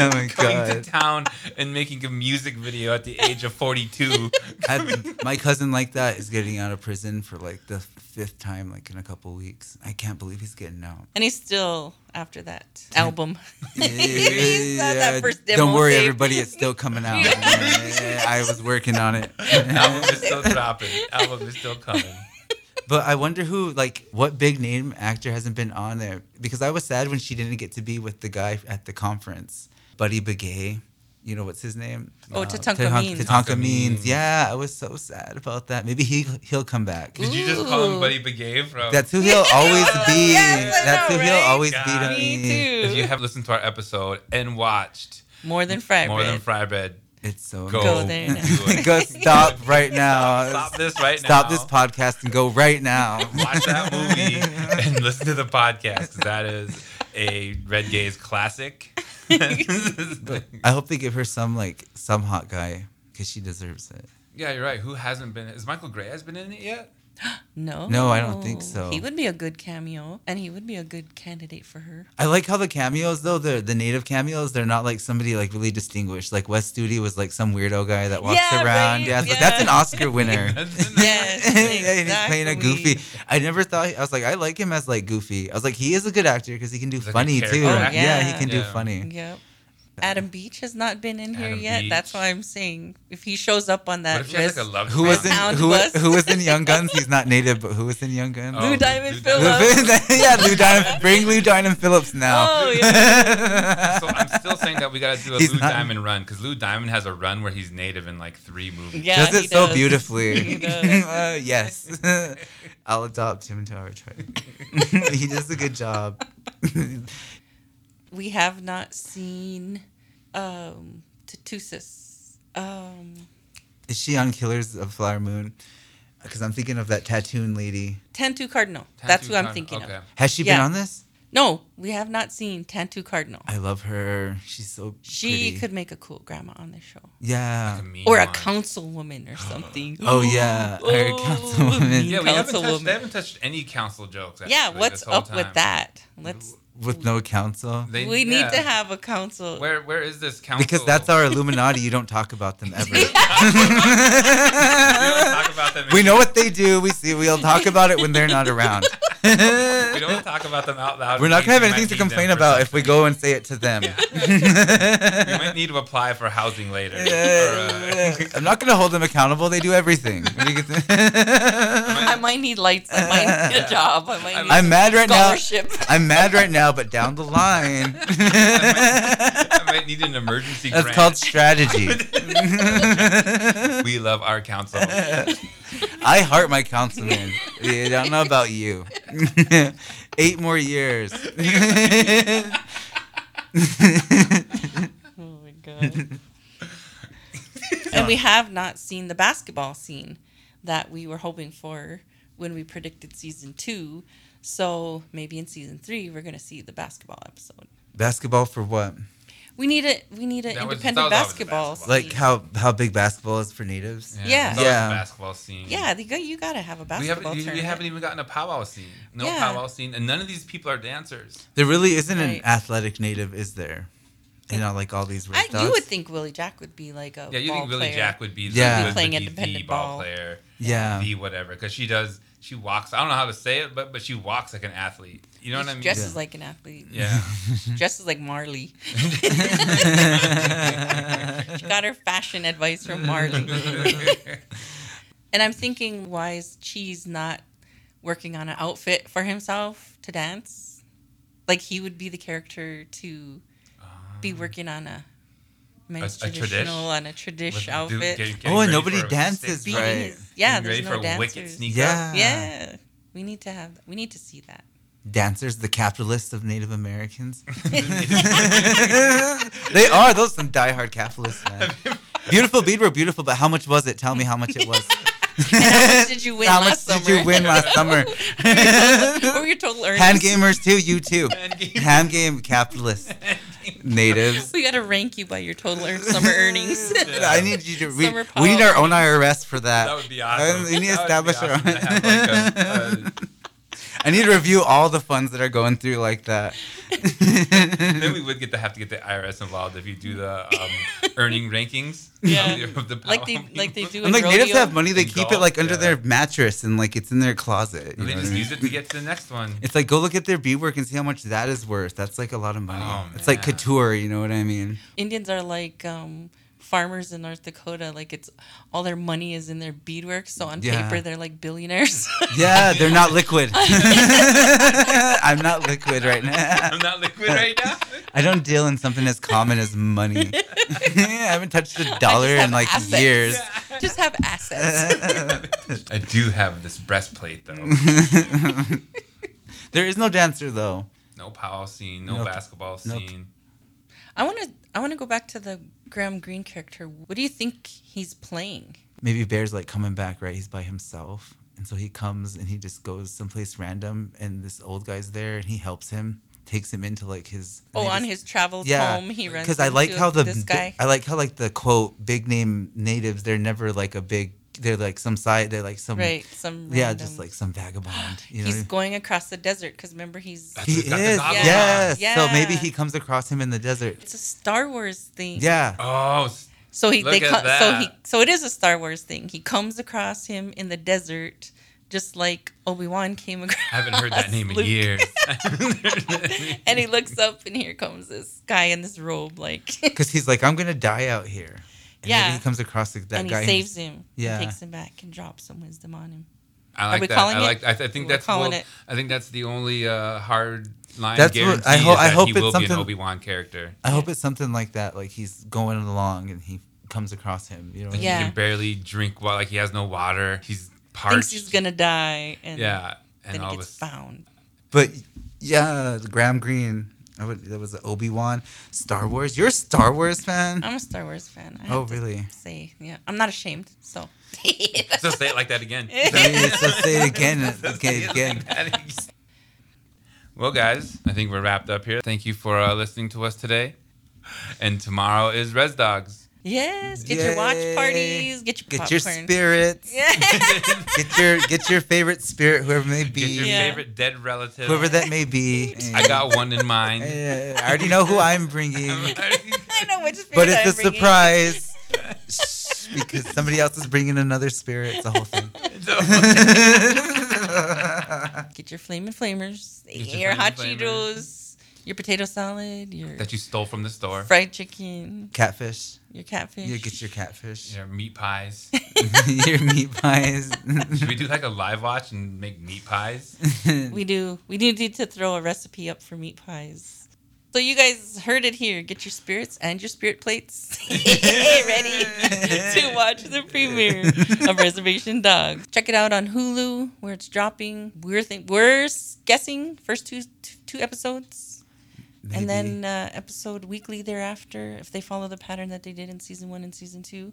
[SPEAKER 4] oh my
[SPEAKER 2] Coming
[SPEAKER 4] god.
[SPEAKER 2] to town and making a music video at the age of 42.
[SPEAKER 4] I, my cousin like that is getting out of prison for like the fifth time, like in a couple weeks. I can't believe he's getting out.
[SPEAKER 3] And he's still after that album. He's got that first demo
[SPEAKER 4] Don't worry,
[SPEAKER 3] tape.
[SPEAKER 4] everybody. It's still coming out. Yeah, I was working on it.
[SPEAKER 2] Album is still dropping. Album is still coming.
[SPEAKER 4] But I wonder who, like, what big name actor hasn't been on there? Because I was sad when she didn't get to be with the guy at the conference, Buddy Begay. You know what's his name?
[SPEAKER 3] Oh,
[SPEAKER 4] Uh,
[SPEAKER 3] Tatanka
[SPEAKER 4] Tatanka-
[SPEAKER 3] Means.
[SPEAKER 4] Tatanka
[SPEAKER 2] Tatanka
[SPEAKER 4] Means.
[SPEAKER 2] Means.
[SPEAKER 4] Yeah, I was so sad about that. Maybe he he'll come back.
[SPEAKER 2] Did you just call him Buddy Begay from?
[SPEAKER 4] That's who he'll always be.
[SPEAKER 3] Yes,
[SPEAKER 4] That's
[SPEAKER 3] know,
[SPEAKER 4] who he'll always
[SPEAKER 2] God.
[SPEAKER 4] be to
[SPEAKER 3] Me
[SPEAKER 4] me.
[SPEAKER 3] too.
[SPEAKER 2] If you have listened to our episode and watched
[SPEAKER 3] More than fry
[SPEAKER 2] More Than
[SPEAKER 3] bread.
[SPEAKER 2] Fry Bread,
[SPEAKER 4] It's so
[SPEAKER 2] go,
[SPEAKER 3] Go there now.
[SPEAKER 4] go stop right now.
[SPEAKER 2] Stop this right now.
[SPEAKER 4] Stop this podcast and go right now.
[SPEAKER 2] Watch that movie and listen to the podcast 'cause that is a Red Gaze classic.
[SPEAKER 4] I hope they give her some like some hot guy because she deserves it.
[SPEAKER 2] yeah, you're right. Who hasn't been? Is Michael Gray has been in it yet?
[SPEAKER 3] No.
[SPEAKER 4] No, I don't think so.
[SPEAKER 3] He would be a good cameo, and he would be a good candidate for her.
[SPEAKER 4] I like how the cameos though the the native cameos they're not like somebody like really distinguished. Like Wes Studi was like some weirdo guy that walks
[SPEAKER 3] Yeah,
[SPEAKER 4] around.
[SPEAKER 3] right,
[SPEAKER 4] Yeah, it's like, that's an Oscar winner.
[SPEAKER 3] Yes,
[SPEAKER 4] yeah, and he's playing a goofy. I never thought I was like I like him as like goofy. I was like he is a good actor because he can do
[SPEAKER 2] like
[SPEAKER 4] funny too.
[SPEAKER 3] actor.
[SPEAKER 4] yeah. he
[SPEAKER 3] Yeah.
[SPEAKER 4] can do funny.
[SPEAKER 3] Yep. Adam Beach has not been in here
[SPEAKER 2] Adam
[SPEAKER 3] yet. That's why I'm saying if he shows up on
[SPEAKER 2] What
[SPEAKER 3] that
[SPEAKER 2] if
[SPEAKER 3] list,
[SPEAKER 2] like a love
[SPEAKER 4] Who was in who, who was in Young Guns? He's not native, but who was in Young Guns?
[SPEAKER 2] Oh,
[SPEAKER 3] Lou Diamond
[SPEAKER 2] Lou
[SPEAKER 3] Phillips.
[SPEAKER 4] yeah, Lou Diamond. Bring Lou Diamond Phillips now.
[SPEAKER 3] Oh, yeah.
[SPEAKER 2] So I'm still saying that we gotta do a
[SPEAKER 4] He's
[SPEAKER 2] Lou
[SPEAKER 4] not-
[SPEAKER 2] Diamond run because Lou Diamond has a run where he's native in like three movies.
[SPEAKER 3] Yeah,
[SPEAKER 4] does it
[SPEAKER 3] he
[SPEAKER 4] so
[SPEAKER 3] does.
[SPEAKER 4] beautifully. Uh, yes, I'll adopt him into our tribe. he does a good job.
[SPEAKER 3] We have not seen um Tatusis. Um
[SPEAKER 4] Is she on Killers of Flower Moon? Because I'm thinking of that tattooed lady.
[SPEAKER 3] Tantoo Cardinal. That's who I'm thinking
[SPEAKER 2] Con-
[SPEAKER 3] of.
[SPEAKER 4] Has she been on this?
[SPEAKER 3] No, we have not seen Tantoo Cardinal.
[SPEAKER 4] I love her. She's so
[SPEAKER 3] She
[SPEAKER 4] pretty.
[SPEAKER 3] could make a cool grandma on this show.
[SPEAKER 4] Yeah.
[SPEAKER 2] Like a
[SPEAKER 3] Or a
[SPEAKER 2] one.
[SPEAKER 3] councilwoman or something.
[SPEAKER 4] Oh, yeah, her
[SPEAKER 3] Oh,
[SPEAKER 4] councilwoman.
[SPEAKER 2] Yeah, we haven't touched. They haven't touched any council jokes.
[SPEAKER 3] Yeah, what's
[SPEAKER 2] this whole
[SPEAKER 3] up with that? Let's
[SPEAKER 4] With no council.
[SPEAKER 2] They-
[SPEAKER 3] we need
[SPEAKER 2] yeah.
[SPEAKER 3] to have a council.
[SPEAKER 2] Where where is this council?
[SPEAKER 4] Because that's our Illuminati. You don't talk about them ever.
[SPEAKER 2] We don't talk about them.
[SPEAKER 4] we know what they do. We see. We'll talk about it when they're not around.
[SPEAKER 2] We don't talk about them out loud.
[SPEAKER 4] We're not gonna have anything to complain about if we go and say it to them.
[SPEAKER 2] we might need to apply for housing later. Or, uh,
[SPEAKER 4] I'm not gonna hold them accountable. They do everything.
[SPEAKER 3] I might need lights. I might need a job. I might need
[SPEAKER 4] I'm mad right now.
[SPEAKER 3] scholarship.
[SPEAKER 4] I'm mad right now, but down the line,
[SPEAKER 2] I might need an emergency
[SPEAKER 4] that's
[SPEAKER 2] grant.
[SPEAKER 4] called strategy.
[SPEAKER 2] we love our council.
[SPEAKER 4] I heart my councilman. Yeah, I don't know about you. Eight more years.
[SPEAKER 3] Oh my god. and we have not seen the basketball scene that we were hoping for when we predicted season two. So maybe in season three we're gonna see the basketball episode.
[SPEAKER 4] Basketball for what?
[SPEAKER 3] We need a we need an independent
[SPEAKER 2] was always
[SPEAKER 3] basketball.
[SPEAKER 2] basketball.
[SPEAKER 4] Like how how big basketball is for natives?
[SPEAKER 3] Yeah.
[SPEAKER 2] it's always
[SPEAKER 4] Yeah.
[SPEAKER 2] basketball scene.
[SPEAKER 3] yeah, they go, you gotta have a
[SPEAKER 2] We
[SPEAKER 3] basketball
[SPEAKER 2] haven't, you, we haven't even gotten a powwow scene. No
[SPEAKER 3] Yeah.
[SPEAKER 2] powwow scene, and none of these people are dancers.
[SPEAKER 4] There really isn't an athletic native, is there? You know, like all these
[SPEAKER 3] I, you would think Willie Jack would be like a
[SPEAKER 2] Yeah, you
[SPEAKER 3] ball
[SPEAKER 2] think Willie
[SPEAKER 3] player.
[SPEAKER 2] Jack would be the,
[SPEAKER 4] Yeah.
[SPEAKER 2] would
[SPEAKER 3] Playing
[SPEAKER 2] be the
[SPEAKER 3] independent
[SPEAKER 2] ball,
[SPEAKER 3] ball.
[SPEAKER 2] player,
[SPEAKER 4] Yeah.
[SPEAKER 2] the whatever, because she does. She walks. I don't know how to say it, but but she walks like an athlete. You know what I mean?
[SPEAKER 3] Dresses
[SPEAKER 4] Yeah.
[SPEAKER 3] like an athlete.
[SPEAKER 2] yeah.
[SPEAKER 3] Dresses like Marley. she got her fashion advice from Marley. And I'm thinking, why is Cheese not working on an outfit for himself to dance? Like he would be the character to be ah. working on a men's
[SPEAKER 2] A- a tradish?
[SPEAKER 3] traditional on a tradish
[SPEAKER 2] With- do-
[SPEAKER 3] outfit.
[SPEAKER 2] getting- getting
[SPEAKER 4] Oh, and nobody dances,
[SPEAKER 2] stick-
[SPEAKER 4] right.
[SPEAKER 3] his- yeah,
[SPEAKER 2] getting
[SPEAKER 3] there's
[SPEAKER 2] ready
[SPEAKER 3] no
[SPEAKER 2] for a wicked
[SPEAKER 3] dancers.
[SPEAKER 2] sneak
[SPEAKER 4] Yeah.
[SPEAKER 2] up.
[SPEAKER 3] Yeah, we need to have. We need to see that.
[SPEAKER 4] dancers, the capitalists of Native Americans. they are those some diehard capitalists, man. Beautiful bead beadwork, beautiful, but how much was it? Tell me how much it was.
[SPEAKER 3] how much did you win
[SPEAKER 4] How
[SPEAKER 3] last
[SPEAKER 4] much did you win last summer?
[SPEAKER 3] what were your total earnings?
[SPEAKER 4] Hand gamers too, you too.
[SPEAKER 2] Hand game-
[SPEAKER 4] Hand game capitalists, natives.
[SPEAKER 3] We gotta rank you by your total summer earnings.
[SPEAKER 4] I need you to. We, we need our own IRS for that.
[SPEAKER 2] That would be awesome.
[SPEAKER 4] we need to
[SPEAKER 2] That would be
[SPEAKER 4] establish our
[SPEAKER 2] awesome to have, like, a- a-
[SPEAKER 4] I need to review all the funds that are going through like that.
[SPEAKER 2] then we would get to have to get the IRS involved if you do the um, earning rankings.
[SPEAKER 3] Yeah.
[SPEAKER 2] of the, of the
[SPEAKER 3] like they like they
[SPEAKER 2] people.
[SPEAKER 3] do
[SPEAKER 4] And
[SPEAKER 3] in
[SPEAKER 4] like natives
[SPEAKER 3] rodeo.
[SPEAKER 4] have money, they
[SPEAKER 2] In
[SPEAKER 4] keep it like under
[SPEAKER 2] yeah.
[SPEAKER 4] their mattress and like it's in their closet. you
[SPEAKER 2] And they
[SPEAKER 4] know
[SPEAKER 2] just
[SPEAKER 4] what I mean?
[SPEAKER 2] use it to get to the next one.
[SPEAKER 4] It's like go look at their beadwork and see how much that is worth. That's like a lot of money.
[SPEAKER 2] Oh,
[SPEAKER 4] it's like couture, you know what I mean?
[SPEAKER 3] Indians are like um, farmers in North Dakota. Like it's all their money is in their beadwork. So on
[SPEAKER 4] Yeah.
[SPEAKER 3] paper, they're like billionaires.
[SPEAKER 4] Yeah, they're not liquid. I'm not liquid right now.
[SPEAKER 2] I'm not liquid right now.
[SPEAKER 4] I don't deal in something as common as money. I haven't touched a dollar in like
[SPEAKER 3] assets.
[SPEAKER 4] years.
[SPEAKER 3] Just have assets.
[SPEAKER 2] I do have this breastplate though.
[SPEAKER 4] there is no dancer though.
[SPEAKER 2] No powwow scene, no
[SPEAKER 4] Nope.
[SPEAKER 2] basketball
[SPEAKER 4] Nope.
[SPEAKER 3] I want to. I want to go back to the Graham Greene character. What do you think he's playing?
[SPEAKER 4] Maybe Bear's like coming back, right? He's by himself. And so he comes and he just goes someplace random and this old guy's there and he helps him, takes him into like his
[SPEAKER 3] Oh, on
[SPEAKER 4] just-
[SPEAKER 3] his travels
[SPEAKER 4] yeah,
[SPEAKER 3] home, he runs.
[SPEAKER 4] because I like how the. I like how like the quote big name natives they're never like a big they're like some side they're like some
[SPEAKER 3] right, some
[SPEAKER 4] yeah
[SPEAKER 3] random-
[SPEAKER 4] just like some vagabond you know
[SPEAKER 3] he's going across the desert because remember he's
[SPEAKER 2] That's
[SPEAKER 4] he
[SPEAKER 2] He's got the
[SPEAKER 4] is
[SPEAKER 2] goggles
[SPEAKER 4] yes.
[SPEAKER 3] On.
[SPEAKER 4] so maybe he comes across him in the desert.
[SPEAKER 3] It's a Star Wars thing.
[SPEAKER 4] yeah.
[SPEAKER 2] Oh,
[SPEAKER 3] So he
[SPEAKER 2] Look
[SPEAKER 3] they
[SPEAKER 2] at
[SPEAKER 3] co- so he so it is a Star Wars thing. He comes across him in the desert, just like Obi Wan came across.
[SPEAKER 2] I haven't heard that name in years.
[SPEAKER 3] and he looks up, and here comes this guy in this robe, like,
[SPEAKER 4] because he's like I'm gonna die out here and
[SPEAKER 3] Yeah.
[SPEAKER 4] maybe he comes across like, that guy
[SPEAKER 3] and he
[SPEAKER 4] guy
[SPEAKER 3] saves him.
[SPEAKER 4] Yeah.
[SPEAKER 3] and takes him back and drops some wisdom on him.
[SPEAKER 2] I like
[SPEAKER 3] we
[SPEAKER 2] that.
[SPEAKER 3] calling
[SPEAKER 2] I
[SPEAKER 3] it?
[SPEAKER 2] I, th- I think
[SPEAKER 3] We're
[SPEAKER 2] that's.
[SPEAKER 3] calling
[SPEAKER 2] well,
[SPEAKER 3] it.
[SPEAKER 2] I think that's the only uh, hard line
[SPEAKER 4] That's what-
[SPEAKER 2] guarantee.
[SPEAKER 4] I ho-
[SPEAKER 2] is
[SPEAKER 4] I
[SPEAKER 2] that
[SPEAKER 4] hope
[SPEAKER 2] he
[SPEAKER 4] it's
[SPEAKER 2] will be an Obi Wan character.
[SPEAKER 4] I hope it's something like that like he's going along and he comes across him you know what I
[SPEAKER 3] Yeah.
[SPEAKER 2] He can barely drink. Well, like he has no water. He's parched.
[SPEAKER 3] Thinks he's gonna die, and
[SPEAKER 2] Yeah, and
[SPEAKER 3] then
[SPEAKER 2] all
[SPEAKER 3] he gets
[SPEAKER 2] this.
[SPEAKER 3] found.
[SPEAKER 4] But yeah, Graham Greene. I would, that was Obi Wan. Star Wars. You're a Star Wars fan.
[SPEAKER 3] I'm a Star Wars fan. I
[SPEAKER 4] Oh, really?
[SPEAKER 3] Say, yeah, I'm not ashamed. So.
[SPEAKER 2] So say it like that again.
[SPEAKER 4] so say it again, again, again.
[SPEAKER 2] Well, guys, I think we're wrapped up here. Thank you for uh, listening to us today. And tomorrow is Res Dogs.
[SPEAKER 3] Yes, get your watch parties, get your
[SPEAKER 4] Get
[SPEAKER 3] popcorn.
[SPEAKER 4] your spirits.
[SPEAKER 3] Yeah.
[SPEAKER 4] Get your get your favorite spirit, whoever may be,
[SPEAKER 2] Get your
[SPEAKER 3] Yeah.
[SPEAKER 2] favorite dead relative.
[SPEAKER 4] whoever that may be.
[SPEAKER 2] I got one in mind.
[SPEAKER 4] I already know who I'm bringing,
[SPEAKER 3] I know which spirit
[SPEAKER 4] but it's
[SPEAKER 3] I'm
[SPEAKER 4] a
[SPEAKER 3] bringing.
[SPEAKER 4] surprise because somebody else is bringing another spirit. It's a whole thing.
[SPEAKER 3] Get your flaming flamers,
[SPEAKER 2] your
[SPEAKER 3] your hot
[SPEAKER 2] Flamin'
[SPEAKER 3] Cheetos, your potato salad, your
[SPEAKER 2] that you stole from the store.
[SPEAKER 3] fried chicken,
[SPEAKER 4] catfish.
[SPEAKER 3] your catfish.
[SPEAKER 4] You get your catfish.
[SPEAKER 2] Your meat pies.
[SPEAKER 4] your meat pies.
[SPEAKER 2] Should we do like a live watch and make meat pies?
[SPEAKER 3] We do. We do need to throw a recipe up for meat pies. So you guys heard it here. Get your spirits and your spirit plates ready to watch the premiere of Reservation Dogs. Check it out on Hulu where it's dropping. We're think we're guessing first two two, two episodes, and then uh, episode weekly thereafter if they follow the pattern that they did in season one and season two.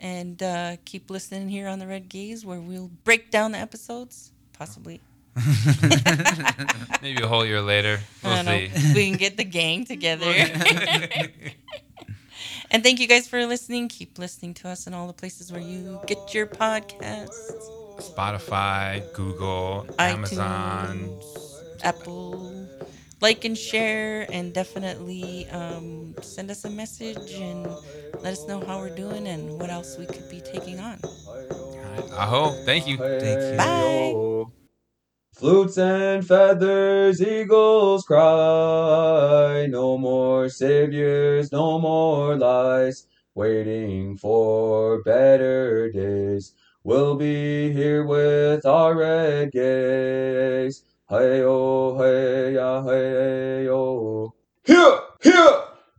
[SPEAKER 3] And uh, keep listening here on the Red Gaze where we'll break down the episodes possibly.
[SPEAKER 2] Maybe a whole year later. We'll
[SPEAKER 3] don't know. We can get the gang together. and thank you guys for listening. Keep listening to us in all the places where you get your podcasts.
[SPEAKER 2] Spotify, Google, Amazon.
[SPEAKER 3] Apple. Like and share, and definitely um, send us a message and let us know how we're doing and what else we could be taking on.
[SPEAKER 2] Aho. Thank you.
[SPEAKER 4] Thank you.
[SPEAKER 3] Bye.
[SPEAKER 1] Flutes and feathers, eagles cry. No more saviors, no more lies. Waiting for better days. We'll be here with our red gaze. Hey oh, hey yeah, hey oh. Here, here.